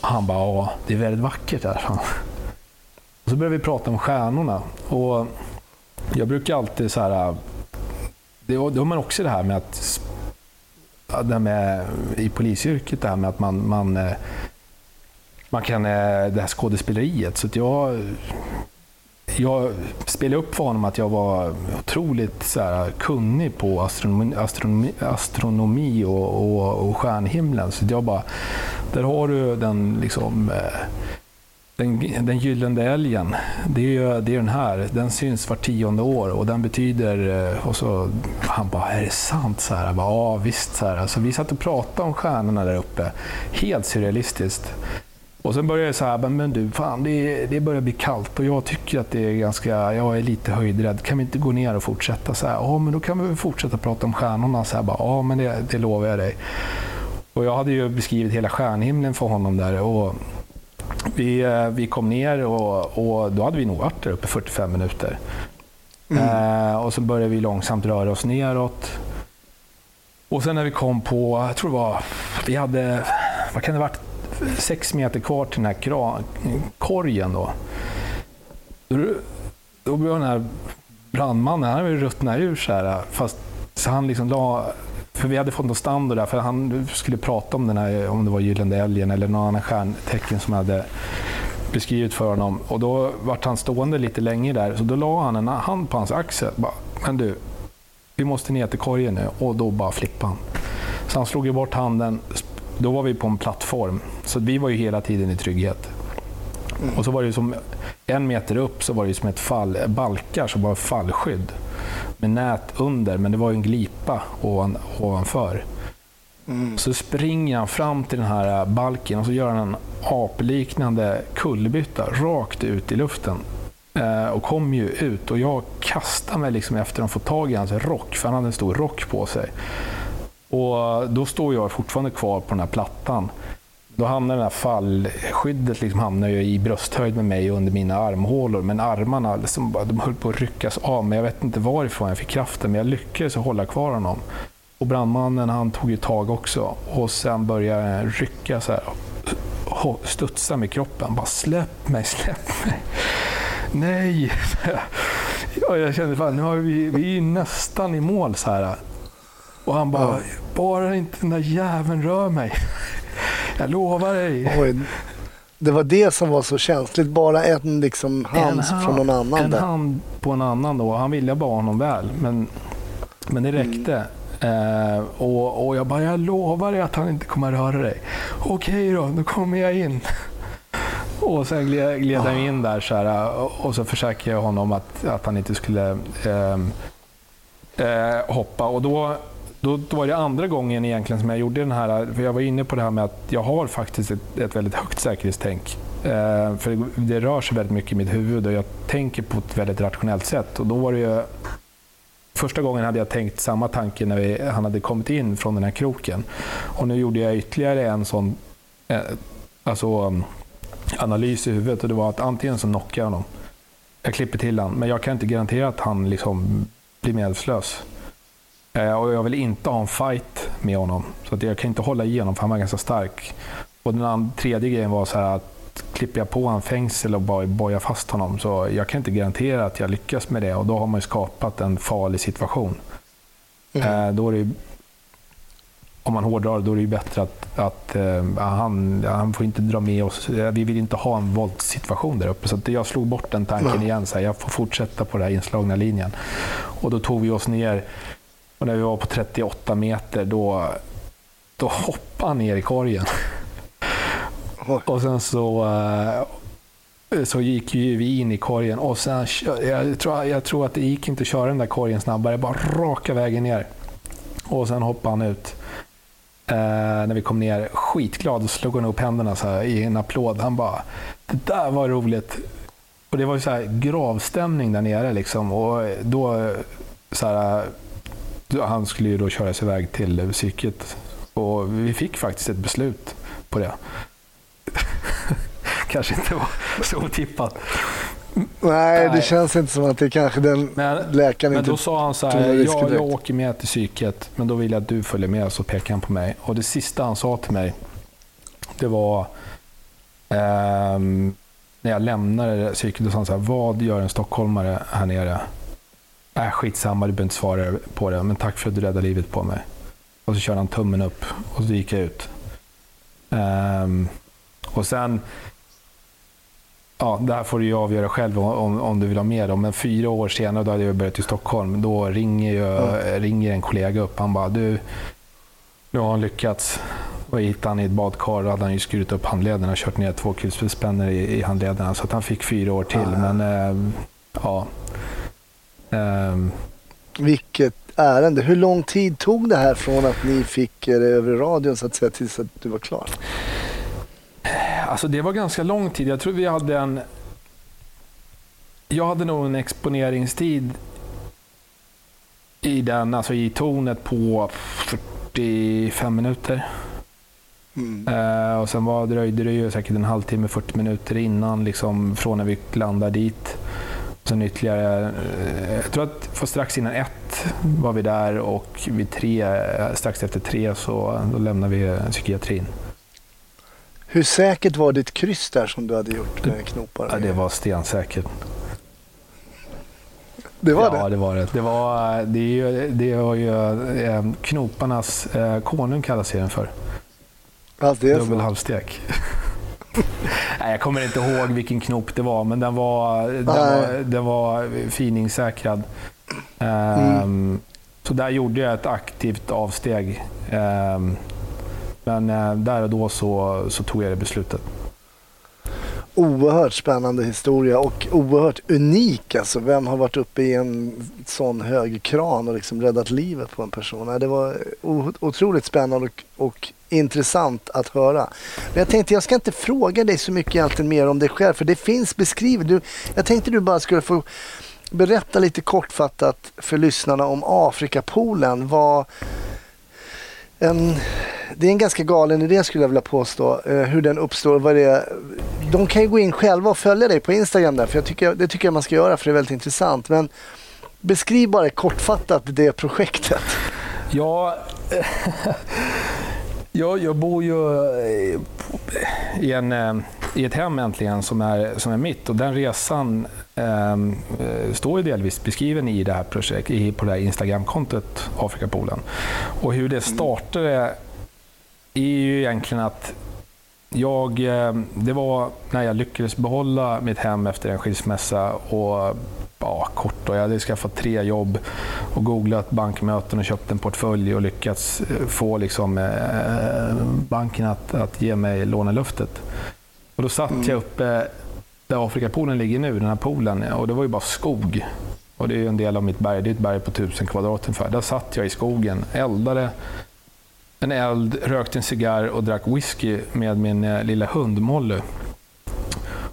Han bara, ja, det är väldigt vackert här. Och så började vi prata om stjärnorna. Och jag brukar alltid så här... Det har man också det här med att... Det här med, I polisyrket, det här med att man, man, eh, man kan... Eh, det här skådespeleriet. Så att jag, jag spelade upp för honom att jag var otroligt så här, kunnig på astronomi, astronomi, astronomi och, och, och stjärnhimlen. Så jag bara, där har du den liksom, eh, den, den gyllene älgen, det är, det är den här. Den syns var tionde år och den betyder... Eh, och så, han bara, är det sant? Så här, jag bara, ja, visst. Så här. Alltså, vi satt och pratade om stjärnorna där uppe. Helt surrealistiskt. Och sen började jag så här, men du, fan, det, det börjar bli kallt och jag tycker att det är ganska, jag är lite höjdrädd. Kan vi inte gå ner och fortsätta? Så här, ja, men då kan vi väl fortsätta prata om stjärnorna. Så här, bara, ja, men det, det lovar jag dig. Och jag hade ju beskrivit hela stjärnhimlen för honom där. Och vi, eh, vi kom ner och, och då hade vi nog varit där uppe 45 minuter. Mm. Eh, och så började vi långsamt röra oss neråt. Och sen när vi kom på, jag tror det var, vi hade, vad kan det ha varit, sex meter kvar till den här kran, korgen då. Då, blev den här brandmannen, han hade ruttnat ur så här, fast så han liksom la för vi hade fått någon standard där, för han skulle prata om den här, om det var Gyllene älgen eller någon annan stjärntecken som jag hade beskrivit för honom. Och då vart han stående lite länge där, så då la han en hand på hans axel. Bara, Men du, vi måste ner till korgen nu. Och då bara flippade han. Så han slog ju bort handen. Då var vi på en plattform, så vi var ju hela tiden i trygghet. Och så var det som en meter upp så var det som ett fall, balkar som var fallskydd med nät under, men det var en glipa ovan, ovanför. Mm. Så springer han fram till den här balken och så gör han en apliknande kullerbytta rakt ut i luften. Eh, och kommer ju ut och jag kastar mig liksom efter att få tag i hans rock, för han hade en stor rock på sig. Och Då står jag fortfarande kvar på den här plattan. Då hamnar det här fallskyddet liksom hamnar ju i brösthöjd med mig under mina armhålor. Men armarna liksom, de höll på att ryckas av. Men jag vet inte varifrån jag fick kraften. Men jag lyckades hålla kvar honom. Och brandmannen han tog ju tag också. Och sen började jag rycka så här. Studsa med kroppen. Bara släpp mig, släpp mig. Nej! Jag kände att nu har vi, vi är nästan i mål så här. Och han bara, ja. bara inte den där jäveln rör mig. Jag lovar dig. Oj, det var det som var så känsligt. Bara en liksom hand, hand från någon annan. En där. hand på en annan då. Han ville bara honom väl. Men, men det räckte. Mm. Eh, och, och jag bara, jag lovar dig att han inte kommer att röra dig. Okej då, då kommer jag in. Och sen gled, gled han in där så här, och så försäkrade jag honom att, att han inte skulle eh, eh, hoppa. Och då då, då, var det andra gången egentligen som jag gjorde den här, för jag var inne på det här med att jag har faktiskt ett, ett väldigt högt säkerhetstänk. Eh, för det, det, rör sig väldigt mycket i mitt huvud och jag tänker på ett väldigt rationellt sätt. Och då var det ju, första gången hade jag tänkt samma tanke när vi, han hade kommit in från den här kroken. Och nu gjorde jag ytterligare en sån eh, alltså, analys i huvudet och det var att antingen så knockar jag honom, jag klipper till honom, men jag kan inte garantera att han liksom blir medvetslös. Eh, och jag vill inte ha en fight med honom. Så att jag kan inte hålla igenom för han var ganska stark. Och den andra, tredje grejen var så att klipper jag på en fängsel och bara bojar fast honom så jag kan inte garantera att jag lyckas med det och då har man skapat en farlig situation. Mm. Eh, då är det om man hårdrar då är det ju bättre att, att eh, han, han får inte dra med oss. Vi vill inte ha en våldssituation där uppe. Så jag slog bort den tanken igen. Så här, jag får fortsätta på den här inslagna linjen. Och då tog vi oss ner. Och när vi var på 38 meter då, då hoppade han ner i korgen. Och sen så, eh, så gick ju vi in i korgen och sen, jag tror, jag tror att det gick inte att köra den där korgen snabbare. Bara raka vägen ner. Och sen hoppade han ut. Eh, när vi kom ner, skitglad, och slog han upp händerna så här, i en applåd. Han bara, det där var roligt. Och det var ju så här gravstämning där nere liksom. Och då, så här, han skulle ju då köras iväg till psyket. Och vi fick faktiskt ett beslut på det. Kanske inte var så otippat. Nej, det känns inte som att det kanske den Men, läkaren men då sa han så här, ja, jag direkt." åker med till psyket, men då vill jag att du följer med. Så pekade han på mig. Och det sista han sa till mig, det var ehm, när jag lämnade psyket, då sa han så här, vad gör en stockholmare här nere? Äh, skitsamma, du behöver inte svara på det, men tack för att du räddade livet på mig. Och så körde han tummen upp och så gick jag ut. Ehm, och sen, ja, det här får du ju avgöra själv om, om, du vill ha med dem. Men fyra år senare, då hade jag börjat i Stockholm, då ringer, ju, ringer en kollega upp. Han bara, du, nu har han lyckats. Och hittade han i ett badkar och hade han ju skurit upp handlederna och kört ner två kulspetsspänner i, i handlederna. Så att han fick fyra år till. Ah. Men eh, ja. Ehm, Vilket ärende. Hur lång tid tog det här från att ni fick er över radion så att säga tills att du var klar? Alltså det var ganska lång tid. Jag tror vi hade en... Jag hade nog en exponeringstid i den, alltså i tonet på 45 minuter. Mm. Eh, och sen var, dröjde det ju säkert en halvtimme, 40 minuter innan, liksom, från när vi landade dit. Sen ytterligare, eh, jag tror att för strax innan ett var vi där och vid tre, strax efter tre så då lämnade vi psykiatrin. Hur säkert var ditt kryss där som du hade gjort med knopar? Ja, det var stensäkert. det var ja, det? det var det. Det var, det är ju, det var ju eh, knoparnas eh, konung kallas den för. Allt det är Dubbel halvstek. Nej, jag kommer inte ihåg vilken knop det var, men den var, den var, den var finingssäkrad. Ehm, Så där gjorde jag ett aktivt avsteg. Ehm, men eh, där och då så, så tog jag det beslutet. Oerhört spännande historia och oerhört unik. Alltså, vem har varit uppe i en sån hög kran och liksom räddat livet på en person? Det var otroligt spännande och, och intressant att höra. Men jag tänkte jag ska inte fråga dig så mycket egentligen mer om dig själv för det finns beskrivet. Du, jag tänkte du bara skulle få berätta lite kortfattat för lyssnarna om Afrikapolen. Vad en, det är en ganska galen idé skulle jag vilja påstå. Eh, hur den uppstår vad det är. De kan ju gå in själva och följa dig på Instagram där. För jag tycker, det tycker jag man ska göra för det är väldigt intressant. Men beskriv bara kortfattat det projektet. Ja, jag, jag bor ju eh, i, en, eh, i ett hem äntligen som är, som är mitt och den resan står ju delvis beskriven i det här projektet, i, på det här Instagramkontot Afrikapolen. Och hur det startade är ju egentligen att jag, eh, det var när jag lyckades behålla mitt hem efter en skilsmässa och ja, kort då, jag hade skaffat tre jobb och googlat bankmöten och köpt en portfölj och lyckats eh, få liksom, eh, banken att, att ge mig lånelöftet. Och då satt jag uppe där Afrikapolen ligger nu, den här poolen, och det var ju bara skog. Och det är ju en del av mitt berg, det är ett berg på tusen kvadrat ungefär. Där satt jag i skogen, eldade en eld, rökte en cigarr och drack whisky med min eh, lilla hund Molly.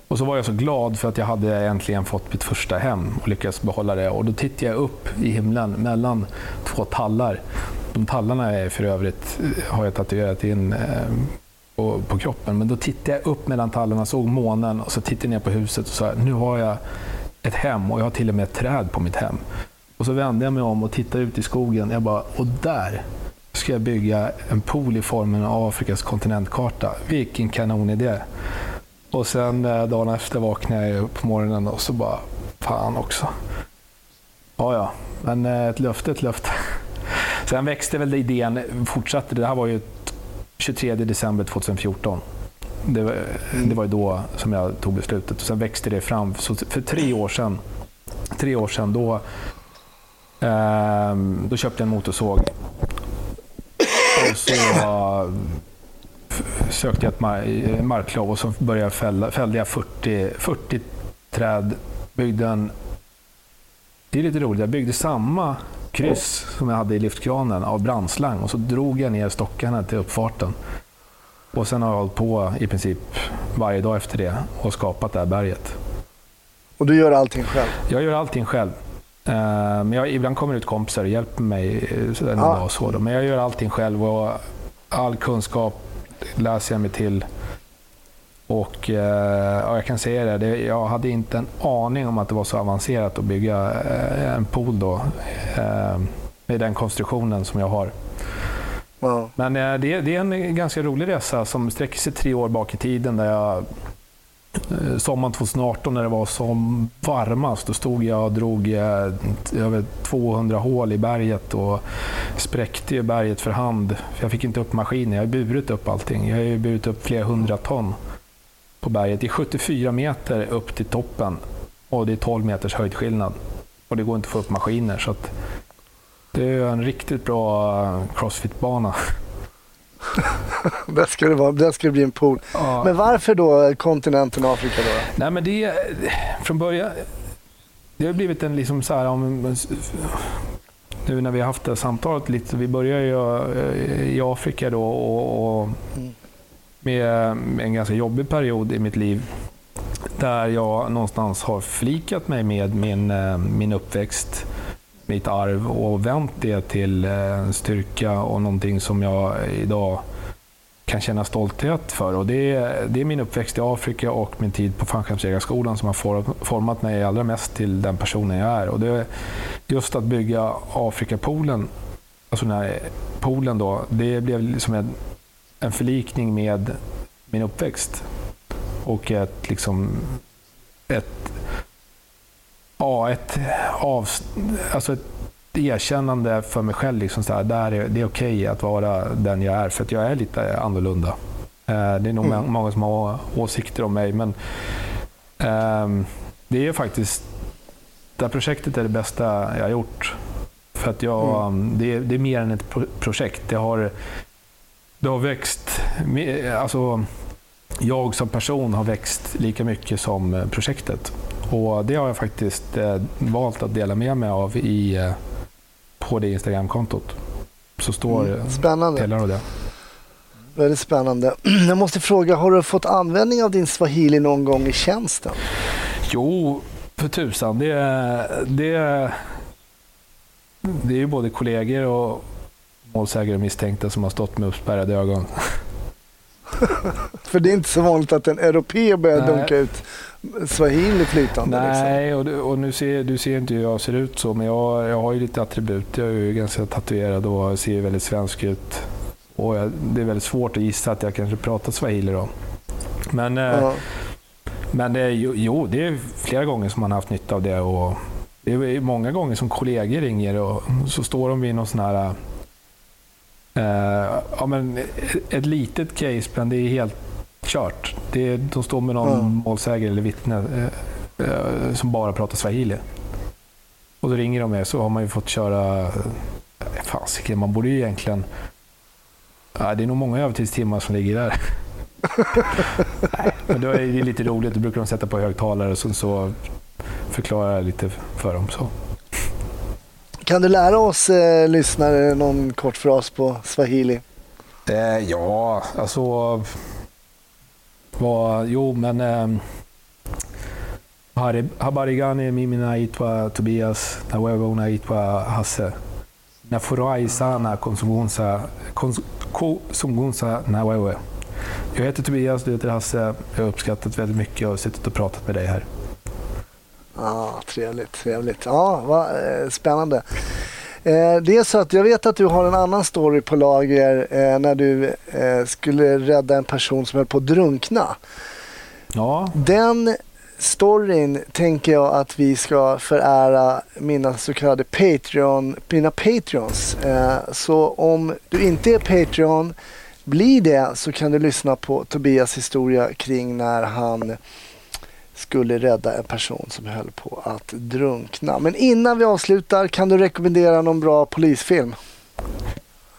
Och så var jag så glad för att jag hade äntligen fått mitt första hem och lyckats behålla det. Och då tittade jag upp i himlen mellan två tallar. De tallarna är för övrigt, eh, har jag tatuerat in eh, på, på kroppen. Men då tittade jag upp mellan tallarna, såg månen och så tittade jag ner på huset och sa nu har jag ett hem och jag har till och med ett träd på mitt hem. Och så vände jag mig om och tittade ut i skogen. Jag bara, och där ska jag bygga en pool i formen av Afrikas kontinentkarta. Vilken kanonidé! Och sen eh, dagen efter vaknade jag upp på morgonen och så bara, fan också. Ja, ja, men eh, ett löfte är ett löfte. Sen växte väl idén, fortsatte. Det här var ju 23 december 2014. Det var, Mm. det var ju då som jag tog beslutet. Och sen växte det fram. Så för tre år sedan, tre år sedan då, eh, då köpte jag en motorsåg. Och så sökte jag ett marklov och så började jag fälla, fällde jag 40, 40 träd. Byggde en... Det är lite roligt, jag byggde samma kryss som jag hade i liftkranen av brandslang och så drog jag ner stockarna till uppfarten. Och sen har jag hållit på i princip varje dag efter det och skapat det här berget. Och du gör allting själv? Jag gör allting själv. Eh, Men jag, ibland kommer ut kompisar och hjälper mig eh, så en Ja. dag. Så då. Men jag gör allting själv och all kunskap läser jag mig till. Och eh, ja, jag kan säga det, jag hade inte en aning om att det var så avancerat att bygga eh, en pool då. eh, Med den konstruktionen som jag har. Ja. Men det, det är en ganska rolig resa som sträcker sig tre år bak i tiden. Där jag, sommaren 2018 när det var som varmast, då stod jag och drog över 200 hål i berget och spräckte berget för hand. För jag fick inte upp maskinen. Jag har burit upp allting. Jag har burit upp flera hundra ton på berget. Det är 74 meter upp till toppen och det är 12 meters höjdskillnad. Och det går inte att få upp maskiner. Så det är en riktigt bra eh, crossfit-bana. Där ska det, vara, där ska det bli en pool. Ja. Men varför då kontinenten Afrika då? Nej, men det från början. Det har blivit en liksom så här om nu när vi har haft det här samtalet lite. Vi börjar ju eh, i Afrika då och, och Mm med en ganska jobbig period i mitt liv där jag någonstans har förlikat mig med min, eh, min uppväxt, mitt arv och vänt det till en styrka och någonting som jag idag kan känna stolthet för. Och det, är, det är min uppväxt i Afrika och min tid på fallskärmsjägarskolan som har format mig allra mest till den personen jag är. Och det är just att bygga Afrikapoolen, alltså den här poolen då, det blev liksom en, en förlikning med min uppväxt. Och ett liksom ett ja, ett, av, alltså ett erkännande för mig själv. Liksom så här, där är, det är okej att vara den jag är, för att jag är lite annorlunda. Eh, det är nog Mm. många som har åsikter om mig, men ehm, det är faktiskt det här projektet är det bästa jag har gjort. För att jag, det, är, det är mer än ett pro- projekt. Det har, det har växt, alltså jag som person har växt lika mycket som eh, projektet. Och det har jag faktiskt eh, valt att dela med mig av i, eh, på det Instagramkontot. Så står mm. Spännande. delar av det. Väldigt spännande. Jag måste fråga, har du fått användning av din swahili någon gång i tjänsten? Jo, för tusan. Det, det, det är ju både kollegor och målsägare misstänkta som har stått med uppspärrade ögon. För det är inte så vanligt att en europé börjar Nej. dunka ut swahili flytande. Liksom. Nej, och, du- och nu ser, du ser inte hur jag ser ut så, men jag, jag har ju lite attribut. Jag är ju ganska tatuerad och ser väldigt svensk ut. Och jag, det är väldigt svårt att gissa att jag kanske pratar swahili då. Men, eh, Ja. men det är, ju- jo, det är flera gånger som man har haft nytta av det. Och det är många gånger som kollegor ringer och så står de vid någon sån här... Eh, ja, men ett litet case, men det är helt kört. Det är, de står med någon Ja. målsägare eller vittne eh, eh, som bara pratar swahili. Och då ringer de mig så har man ju fått köra... eh, Fasiken, man borde ju egentligen... Ja, det är nog många övertidstimmar som ligger där. Nej, men då är det lite roligt. Då brukar de sätta på högtalare och så, så förklarar jag lite för dem. Så. Kan du lära oss eh, lyssnare någon kort fras på swahili? Eh, ja, alltså... Vad, jo, men... Eh, habari gani mimi naitwa Tobias na wewe unaitwa Hasse. Nafurahi sana kuzungumza kuz- kuzungumza na wewe. Jag heter Tobias, du heter Hasse. Jag har uppskattat väldigt mycket och suttit och pratat med dig här. Ja, trevligt, trevligt. Ja, vad eh, spännande. Eh, det är så att jag vet att du har en annan story på lager eh, när du eh, skulle rädda en person som höll på att drunkna. Ja, Den storyn tänker jag att vi ska förära mina så kallade Patreon, mina Patreons. Eh, så om du inte är Patreon, bli det så kan du lyssna på Tobias historia kring när han skulle rädda en person som höll på att drunkna. Men innan vi avslutar, kan du rekommendera någon bra polisfilm?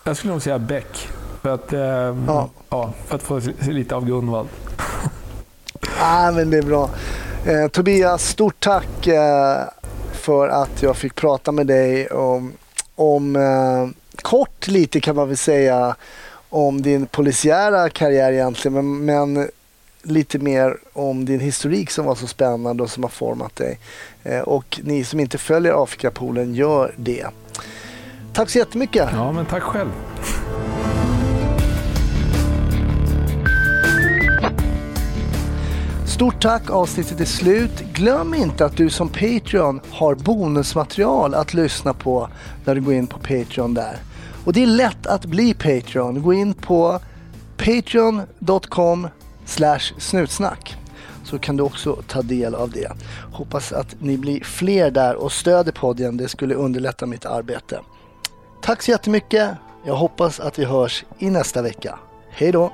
Jag skulle nog säga Beck. För att, eh, Ja. ja. för att få se lite av Gunvald. Ah, men det är bra. Eh, Tobias, stort tack eh, för att jag fick prata med dig om, om eh, kort lite kan man väl säga om din polisiära karriär egentligen, men, men lite mer om din historik som var så spännande och som har format dig. Eh, och ni som inte följer Afrikapolen, gör det. Tack så jättemycket. Ja, men tack själv. Stort tack, avsnittet är slut. Glöm inte att du som Patreon har bonusmaterial att lyssna på när du går in på Patreon där. Och det är lätt att bli Patreon. Gå in på patreon.com snutsnack så kan du också ta del av det. Hoppas att ni blir fler där och stöder podden. Det skulle underlätta mitt arbete. Tack så jättemycket. Jag hoppas att vi hörs i nästa vecka. Hej då!